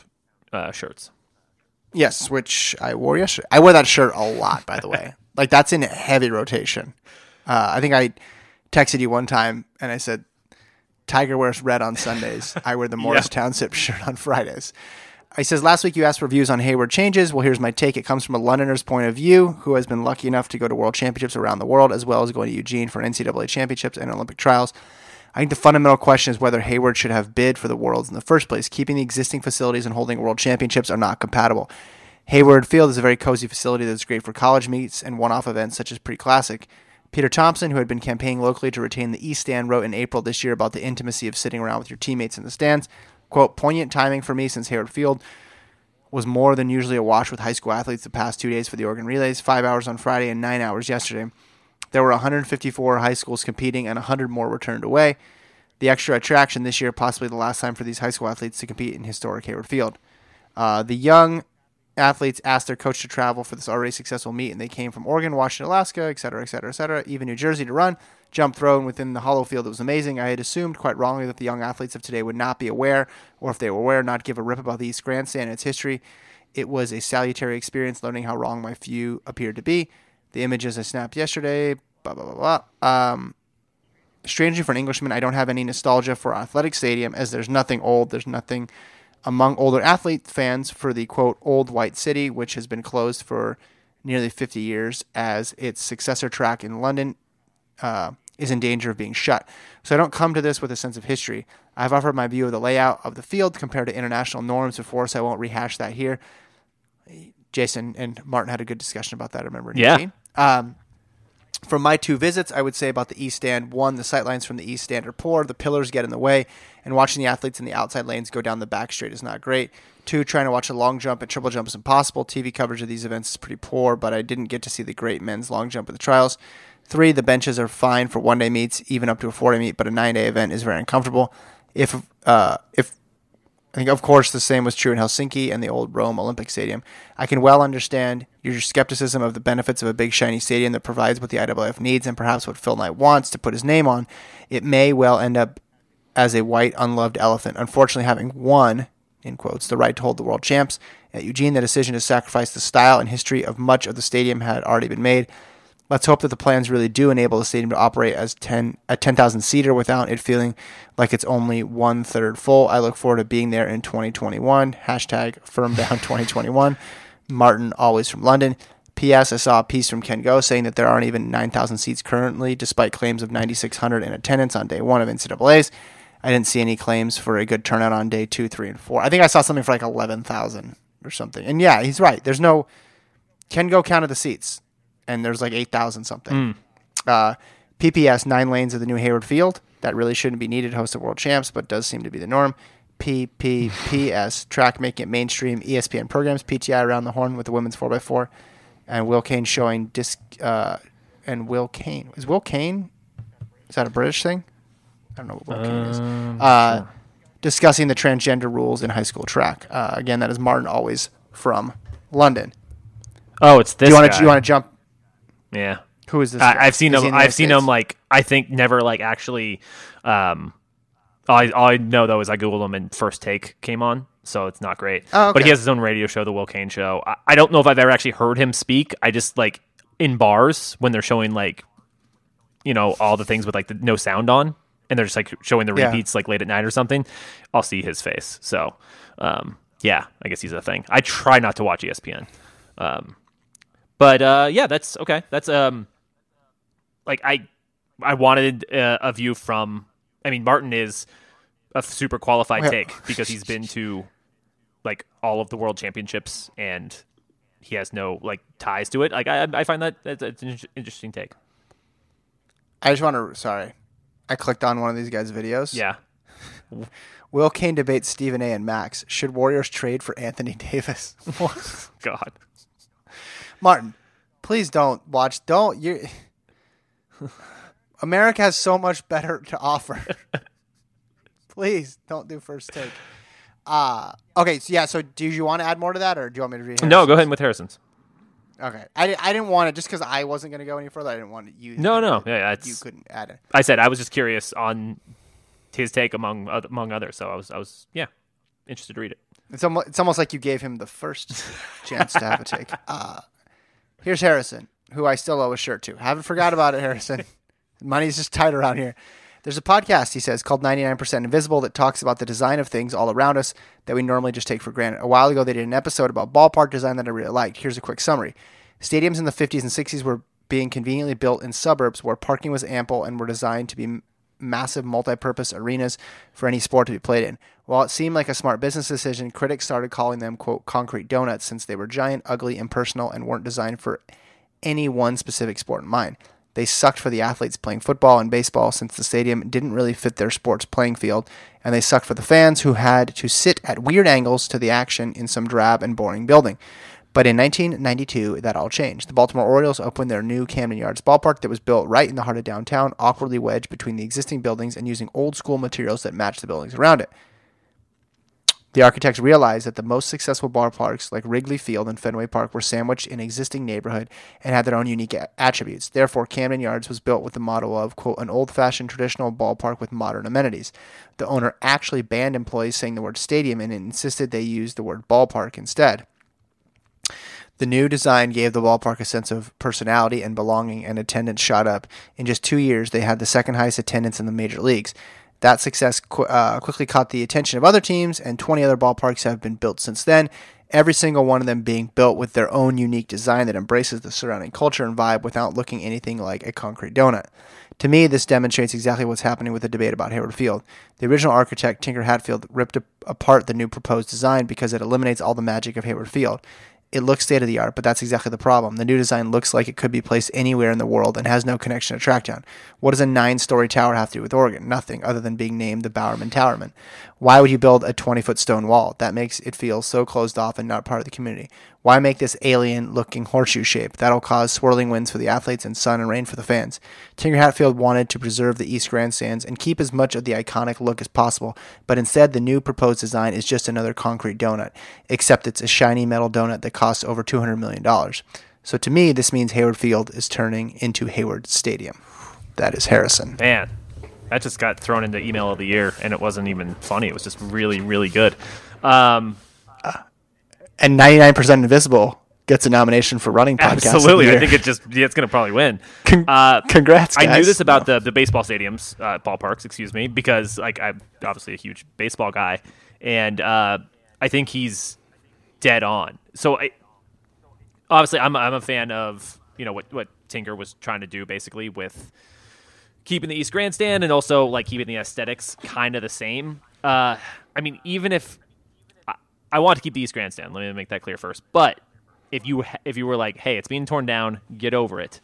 uh, shirts. Yes, which I wore yesterday. I wear that shirt a lot, by the way. (laughs) like that's in heavy rotation. Uh, I think I texted you one time and I said, "Tiger wears red on Sundays. I wear the (laughs) Morris Township shirt on Fridays." He says, "Last week you asked for views on Hayward changes. Well, here's my take. It comes from a Londoner's point of view, who has been lucky enough to go to World Championships around the world, as well as going to Eugene for NCAA championships and Olympic trials." I think the fundamental question is whether Hayward should have bid for the Worlds in the first place. Keeping the existing facilities and holding World Championships are not compatible. Hayward Field is a very cozy facility that's great for college meets and one-off events such as pre-classic. Peter Thompson, who had been campaigning locally to retain the East Stand, wrote in April this year about the intimacy of sitting around with your teammates in the stands. Quote, poignant timing for me since Hayward Field was more than usually awash with high school athletes the past two days for the Oregon Relays, five hours on Friday and nine hours yesterday. There were 154 high schools competing and 100 more were turned away. The extra attraction this year, possibly the last time for these high school athletes to compete in historic Hayward Field. Uh, the young athletes asked their coach to travel for this already successful meet, and they came from Oregon, Washington, Alaska, et cetera, et cetera, et cetera, even New Jersey to run. Jump thrown within the hollow field. It was amazing. I had assumed quite wrongly that the young athletes of today would not be aware, or if they were aware, not give a rip about the East Grandstand and its history. It was a salutary experience learning how wrong my view appeared to be. The images I snapped yesterday, blah, blah, blah, blah. Um, strangely for an Englishman, I don't have any nostalgia for Athletic Stadium as there's nothing old. There's nothing among older athlete fans for the quote old white city, which has been closed for nearly 50 years as its successor track in London uh, is in danger of being shut. So I don't come to this with a sense of history. I've offered my view of the layout of the field compared to international norms before, so I won't rehash that here. Jason and Martin had a good discussion about that. I remember. Yeah. Um, from my two visits, I would say about the east stand. One, the sightlines from the east stand are poor. The pillars get in the way, and watching the athletes in the outside lanes go down the back straight is not great. Two, trying to watch a long jump and triple jump is impossible. TV coverage of these events is pretty poor, but I didn't get to see the great men's long jump at the trials. Three, the benches are fine for one day meets, even up to a four day meet, but a nine day event is very uncomfortable. If uh, if I think, of course, the same was true in Helsinki and the old Rome Olympic Stadium. I can well understand your skepticism of the benefits of a big, shiny stadium that provides what the IAAF needs and perhaps what Phil Knight wants to put his name on. It may well end up as a white, unloved elephant. Unfortunately, having won, in quotes, the right to hold the world champs at Eugene, the decision to sacrifice the style and history of much of the stadium had already been made. Let's hope that the plans really do enable the stadium to operate as 10 a 10,000 seater without it feeling like it's only one third full. I look forward to being there in 2021. Hashtag firm down (laughs) 2021. Martin, always from London. P.S. I saw a piece from Ken Goe saying that there aren't even 9,000 seats currently, despite claims of 9,600 in attendance on day one of NCAA's. I didn't see any claims for a good turnout on day two, three, and four. I think I saw something for like 11,000 or something. And yeah, he's right. There's no. Ken Goe counted the seats, and there's like 8,000 something. Uh, PPS, nine lanes of the new Hayward Field. That really shouldn't be needed host the World Champs, but does seem to be the norm. PPPS, (laughs) track making it mainstream ESPN programs. PTI around the horn with the women's 4x4. And Will Cain showing disc. Uh, and Will Cain. Is Will Cain? Is that a British thing? I don't know what Will Cain is. Uh, Discussing the transgender rules in high school track. Uh, again, that is Martin Always from London. Oh, it's this. Do you want guy. to? You want to jump? Yeah. Who is this? guy? I, I've seen Is him. I've seen him like I think never like actually. Um, all I, all I know though is I googled him and First Take came on, so it's not great. Oh, But he has his own radio show, The Will Cain Show. I, I don't know if I've ever actually heard him speak. I just like in bars when they're showing like, you know, all the things with like the no sound on, and they're just like showing the Yeah. repeats like late at night or something. I'll see his face. So, um, yeah, I guess he's a thing. I try not to watch ESPN. Um, but uh, yeah, that's okay. That's um, like I I wanted uh, a view from. I mean, Martin is a super qualified Well- take because he's been to like all of the world championships and he has no like ties to it. Like I I find that that's, that's an interesting take. I just want to. Sorry, I clicked on one of these guys' videos. Yeah. (laughs) Will Cain debates Stephen A. and Max. Should Warriors trade for Anthony Davis? (laughs) God. Martin, please don't watch. Don't you? (laughs) America has so much better to offer. (laughs) Please don't do first take. Uh, okay, so yeah, so do you want to add more to that or do you want me to read No, go ahead with Harrison's. Okay. I, I didn't want it just because I wasn't going to go any further. I didn't want you. No, no, yeah, You couldn't add it. I said I was just curious on his take among among others. So I was I was yeah interested to read it. It's almost, it's almost like you gave him the first chance to have a take. (laughs) Uh, here's Harrison, who I still owe a shirt to. Haven't forgot about it, Harrison. (laughs) Money's just tight around here. There's a podcast, he says, called 99% Invisible that talks about the design of things all around us that we normally just take for granted. A while ago, they did an episode about ballpark design that I really liked. Here's a quick summary Stadiums in the 50s and 60s were being conveniently built in suburbs where parking was ample and were designed to be massive multi-purpose arenas for any sport to be played in. While it seemed like a smart business decision, critics started calling them quote concrete donuts since they were giant, ugly, impersonal, and weren't designed for any one specific sport in mind. They sucked for the athletes playing football and baseball since the stadium didn't really fit their sports playing field, and they sucked for the fans who had to sit at weird angles to the action in some drab and boring building. But in 1992, that all changed. The Baltimore Orioles opened their new Camden Yards ballpark that was built right in the heart of downtown, awkwardly wedged between the existing buildings and using old school materials that matched the buildings around it. The architects realized that the most successful ballparks like Wrigley Field and Fenway Park were sandwiched in existing neighborhood and had their own unique attributes. Therefore, Camden Yards was built with the motto of, quote, an old-fashioned traditional ballpark with modern amenities. The owner actually banned employees saying the word stadium and insisted they use the word ballpark instead. The new design gave the ballpark a sense of personality and belonging, and attendance shot up. In just two years, they had the second highest attendance in the major leagues. That success qu- uh, quickly caught the attention of other teams, and 20 other ballparks have been built since then, every single one of them being built with their own unique design that embraces the surrounding culture and vibe without looking anything like a concrete donut. To me, this demonstrates exactly what's happening with the debate about Hayward Field. The original architect, Tinker Hatfield, ripped apart the new proposed design because it eliminates all the magic of Hayward Field. It looks state of the art, but that's exactly the problem. The new design looks like it could be placed anywhere in the world and has no connection to Tracktown. What does a nine story tower have to do with Oregon? Nothing, other than being named the Bowerman Towerman. Why would you build a 20 foot stone wall? That makes it feel so closed off and not part of the community. Why make this alien looking horseshoe shape? That'll cause swirling winds for the athletes and sun and rain for the fans. Tinker Hatfield wanted to preserve the East Grandstands and keep as much of the iconic look as possible, but instead the new proposed design is just another concrete donut, except it's a shiny metal donut that costs over $200 million. So to me, this means Hayward Field is turning into Hayward Stadium. That is Harrison. Man, that just got thrown into email of the year, and it wasn't even funny. It was just really, really good. Um, And 99% Invisible gets a nomination for running podcast. absolutely, I think it just yeah, it's going to probably win. Con- Uh, Congrats, I knew this about the the baseball stadiums, uh, ballparks, excuse me, because like I'm obviously a huge baseball guy, and uh, I think he's dead on. So I obviously I'm I'm a fan of you know what what Tinker was trying to do basically with keeping the East Grandstand and also like keeping the aesthetics kind of the same. Uh, I mean, even if I, I want to keep the East Grandstand, let me make that clear first. But if you if you were like, hey, it's being torn down, get over it.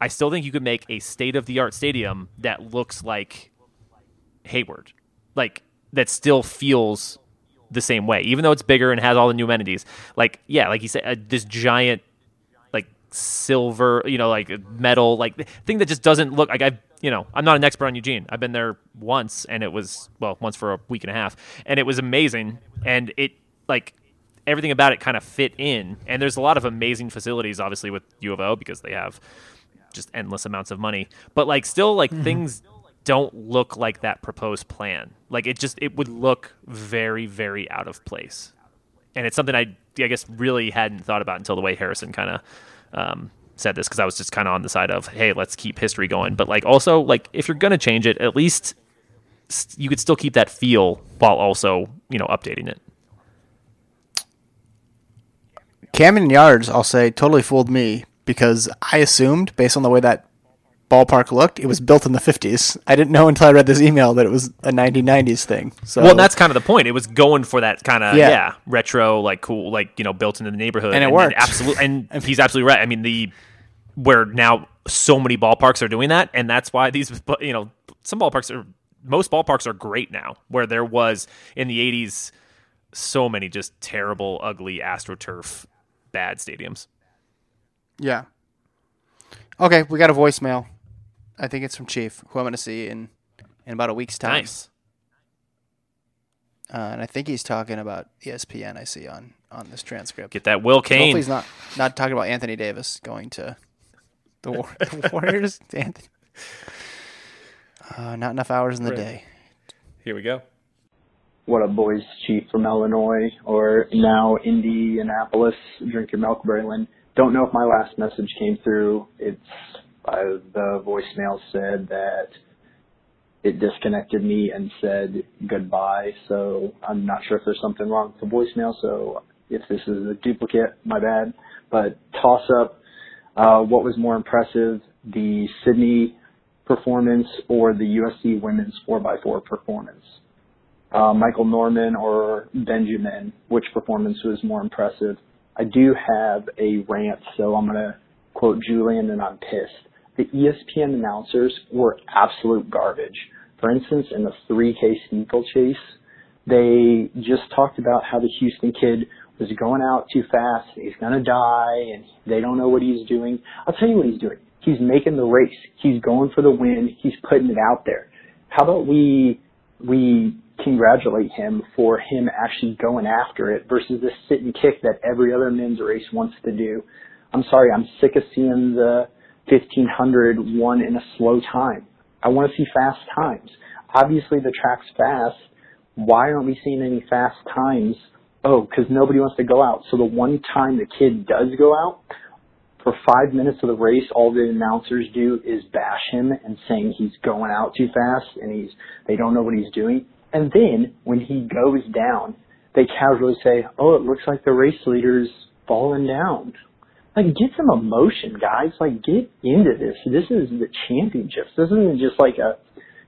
I still think you could make a state of the art stadium that looks like Hayward, like that still feels the same way, even though it's bigger and has all the new amenities. Like yeah, like you said, uh, this giant silver, you know, like metal, like thing that just doesn't look like I've, you know, I'm not an expert on Eugene. I've been there once and it was, well, once for a week and a half and it was amazing. And it, like, everything about it kind of fit in. And there's a lot of amazing facilities, obviously, with U of O because they have just endless amounts of money. But, like, still, like, mm-hmm. things don't look like that proposed plan. Like, it just, it would look very, very out of place and it's something I, I guess, really hadn't thought about until the way Harrison kind of um, said this because I was just kind of on the side of, hey, let's keep history going. But like, also, like, if you're gonna change it, at least s- you could still keep that feel while also, you know, updating it. Camden Yards, I'll say, totally fooled me because I assumed, based on the way that ballpark looked, it was built in the 50s. I didn't know until I read this email that it was a 1990s thing. So Well, that's kind of the point. It was going for that kind of Yeah. yeah. retro, like cool, like you know, built into the neighborhood, And it worked. absolutely, (laughs) and he's absolutely right. I mean, the where now so many ballparks are doing that, and that's why these, you know, some ballparks are most ballparks are great now. Where there was in the '80s so many just terrible, ugly astroturf bad stadiums. yeah. Okay, we got a voicemail. I think it's from Chief, who I'm going to see in in about a week's time. Nice. Uh, and I think he's talking about ESPN. I see on on this transcript. Get that Will So hopefully he's not not talking about Anthony Davis going to the, war, (laughs) the Warriors. (laughs) Anthony. Uh, not enough hours in the Right. day. Here we go. What up, boys? Chief from Illinois, or now Indianapolis. Drink your milk, Braylon. Don't know if my last message came through. It's uh, the voicemail said that it disconnected me and said goodbye. So I'm not sure if there's something wrong with the voicemail. So if this is a duplicate, my bad. But toss up. Uh, what was more impressive, the Sydney performance or the USC women's 4x4 performance? uh, Michael Norman or Benjamin, which performance was more impressive. I do have a rant, so I'm going to quote Julian and I'm pissed. The ESPN announcers were absolute garbage. For instance, in the 3K steeplechase, they just talked about how the Houston kid was going out too fast, he's going to die, and they don't know what he's doing. I'll tell you what he's doing. He's making the race. He's going for the win. He's putting it out there. How about we we congratulate him for him actually going after it versus the sit and kick that every other men's race wants to do. I'm sorry, I'm sick of seeing the 1500 won in a slow time. I want to see fast times. Obviously the track's fast. Why aren't we seeing any fast times? Oh, because nobody wants to go out. So the one time the kid does go out, for five minutes of the race, all the announcers do is bash him and saying he's going out too fast and he's they don't know what he's doing. And then when he goes down, they casually say, "Oh, it looks like the race leader's fallen down." Like, get some emotion, guys. Like, get into this. This is the championships. This isn't just like a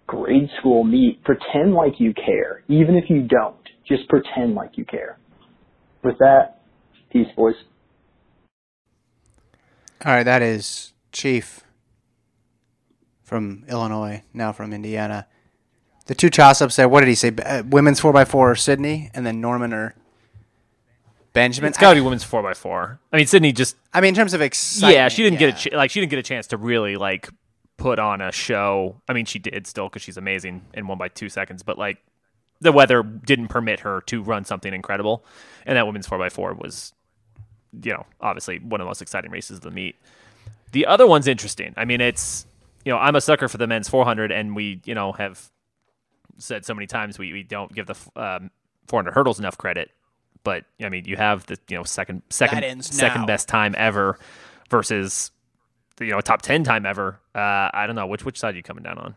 grade school meet. Pretend like you care, even if you don't. Just pretend like you care. With that, peace, boys. All right, that is Chief from Illinois, now from Indiana. The two toss ups there, what did he say? Uh, women's 4x4 or Sydney, and then Norman or Benjamin? It's got to be women's four x four. I mean, Sydney just I mean, in terms of excitement. yeah, she didn't yeah. get a ch- like she didn't get a chance to really like put on a show. I mean, she did still because she's amazing in one by two seconds, but like the weather didn't permit her to run something incredible, and that women's four x four was, you know, obviously one of the most exciting races of the meet. The other one's interesting. I mean, it's you know I'm a sucker for the men's 400, and we you know have said so many times we, we don't give the um, 400 hurdles enough credit. But I mean, you have the you know second second second now. best time ever versus the, you know top ten time ever. Uh, I don't know which which side are you coming down on.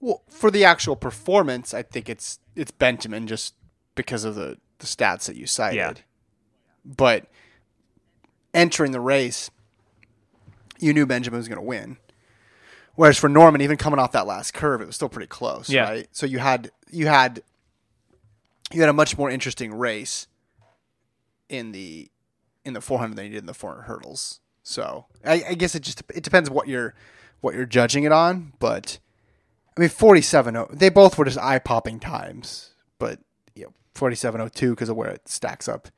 Well, for the actual performance, I think it's it's Benjamin just because of the, the stats that you cited. Yeah. But entering the race, you knew Benjamin was going to win. Whereas for Norman, even coming off that last curve, it was still pretty close, Yeah. right? So you had you had you had a much more interesting race in the in the 400 than you did in the 400 hurdles. So I, I guess it just it depends what you're what you're judging it on, but I mean 47 they both were just eye popping times, but you know 4702 because of where it stacks up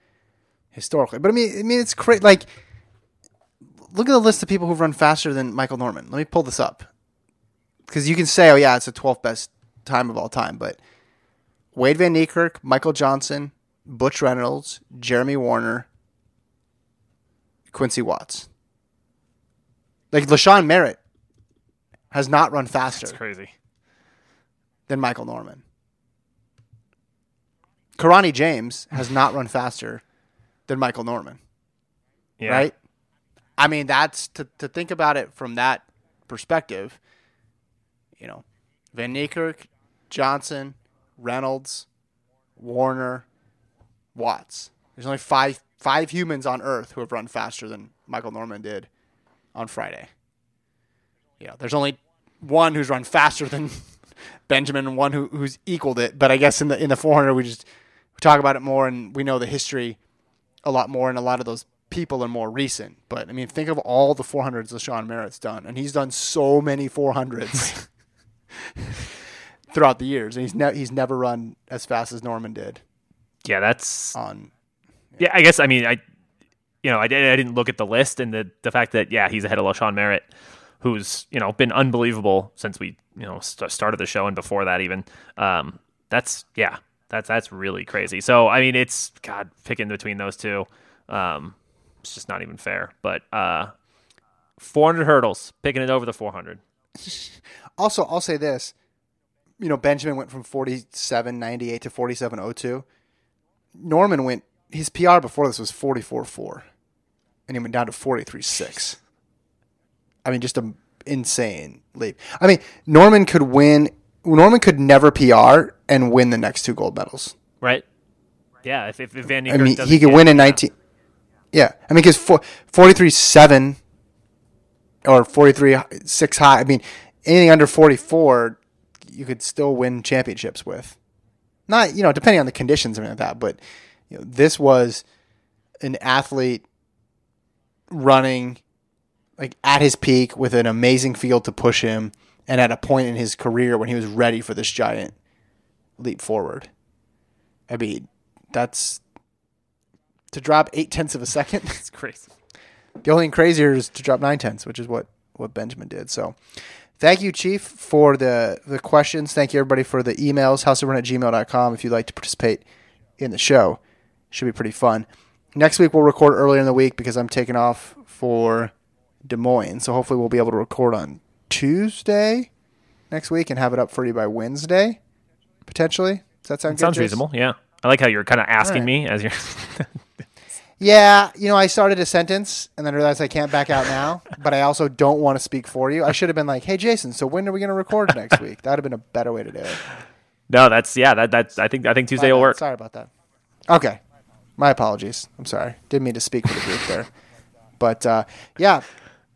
historically. But I mean I mean it's crazy like look at the list of people who've run faster than Michael Norman. Let me pull this up. Cuz you can say oh yeah, it's the 12th best time of all time, but Wayde Van Niekerk, Michael Johnson, Butch Reynolds, Jeremy Wariner, Quincy Watts. Like LaShawn Merritt has not run faster It's crazy. than Michael Norman. Kirani James has not run faster than Michael Norman, Yeah. right? I mean, that's to, to think about it from that perspective. You know, Van Niekerk, Johnson, Reynolds, Wariner, Watts. There's only five five humans on Earth who have run faster than Michael Norman did on Friday. Yeah, there's only one who's run faster than (laughs) Benjamin and one who, who's equaled it. But I guess in the in the 400 we just we talk about it more and we know the history a lot more and a lot of those people are more recent. But I mean, think of all the 400s LaShawn Merritt's done, and he's done so many 400s (laughs) throughout the years, and he's ne- he's never run as fast as Norman did Yeah, that's on. yeah. I guess I mean I, you know, I, did, I didn't look at the list and the the fact that yeah he's ahead of LaShawn Merritt who's you know been unbelievable since we you know st- started the show and before that even. Um, that's yeah, that's that's really crazy. So I mean, it's God picking between those two. Um, it's just not even fair. But uh, 400 hurdles, picking it over the 400. (laughs) Also, I'll say this. You know, Benjamin went from 47.98 to 47.02. Norman went, his PR before this was 44.4. And he went down to 43.6. I mean, just an insane leap. I mean, Norman could win, Norman could never PR and win the next two gold medals. Right? Yeah, if, if, Van I mean, he could win in yeah. 19. Yeah. I mean, because 43.7 or 43.6 high, I mean, anything under 44, you could still win championships with. Not, you know, depending on the conditions and like that, but you know, this was an athlete running like at his peak with an amazing field to push him and at a point in his career when he was ready for this giant leap forward. I mean, that's to drop eight tenths of a second. It's crazy. The only thing crazier is to drop nine tenths, which is what, what Benjamin did. So thank you, Chief, for the, the questions. Thank you, everybody, for the emails, houseofrun at gmail.com if you'd like to participate in the show. Should be pretty fun. Next week, we'll record earlier in the week because I'm taking off for Des Moines. So hopefully, we'll be able to record on Tuesday next week and have it up for you by Wednesday, potentially. Does that sound good? Sounds Jace? reasonable. Yeah. I like how you're kind of asking right. me as you're. (laughs) Yeah, you know, I started a sentence and then realized I can't back out now, (laughs) but I also don't want to speak for you. I should have been like, "Hey, Jason, so when are we going to record next (laughs) week?" That would have been a better way to do it. no, that's yeah. That that's I think I think Tuesday My will bad. work. Sorry about that. Okay, my apologies. I'm sorry. Didn't mean to speak for the group there, but uh, yeah,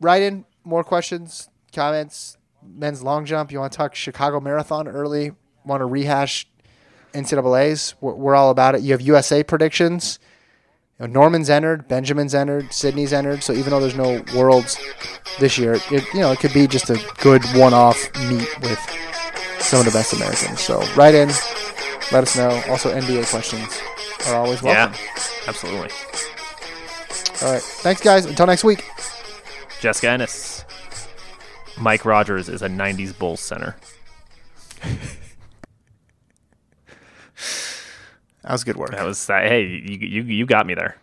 write in more questions, comments. Men's long jump. You want to talk Chicago Marathon early? Want to rehash NCAA's? We're, we're all about it. You have USA predictions. You know, Norman's entered, Benjamin's entered, Sydney's entered. So even though there's no worlds this year, it you know it could be just a good one-off meet with some of the best Americans. So write in, let us know. Also, NBA questions are always welcome. Yeah, absolutely. All right, thanks guys. Until next week. Jessica Ennis. Mike Rogers is a '90s Bulls center. (laughs) That was good work. That was uh, hey, you you you got me there.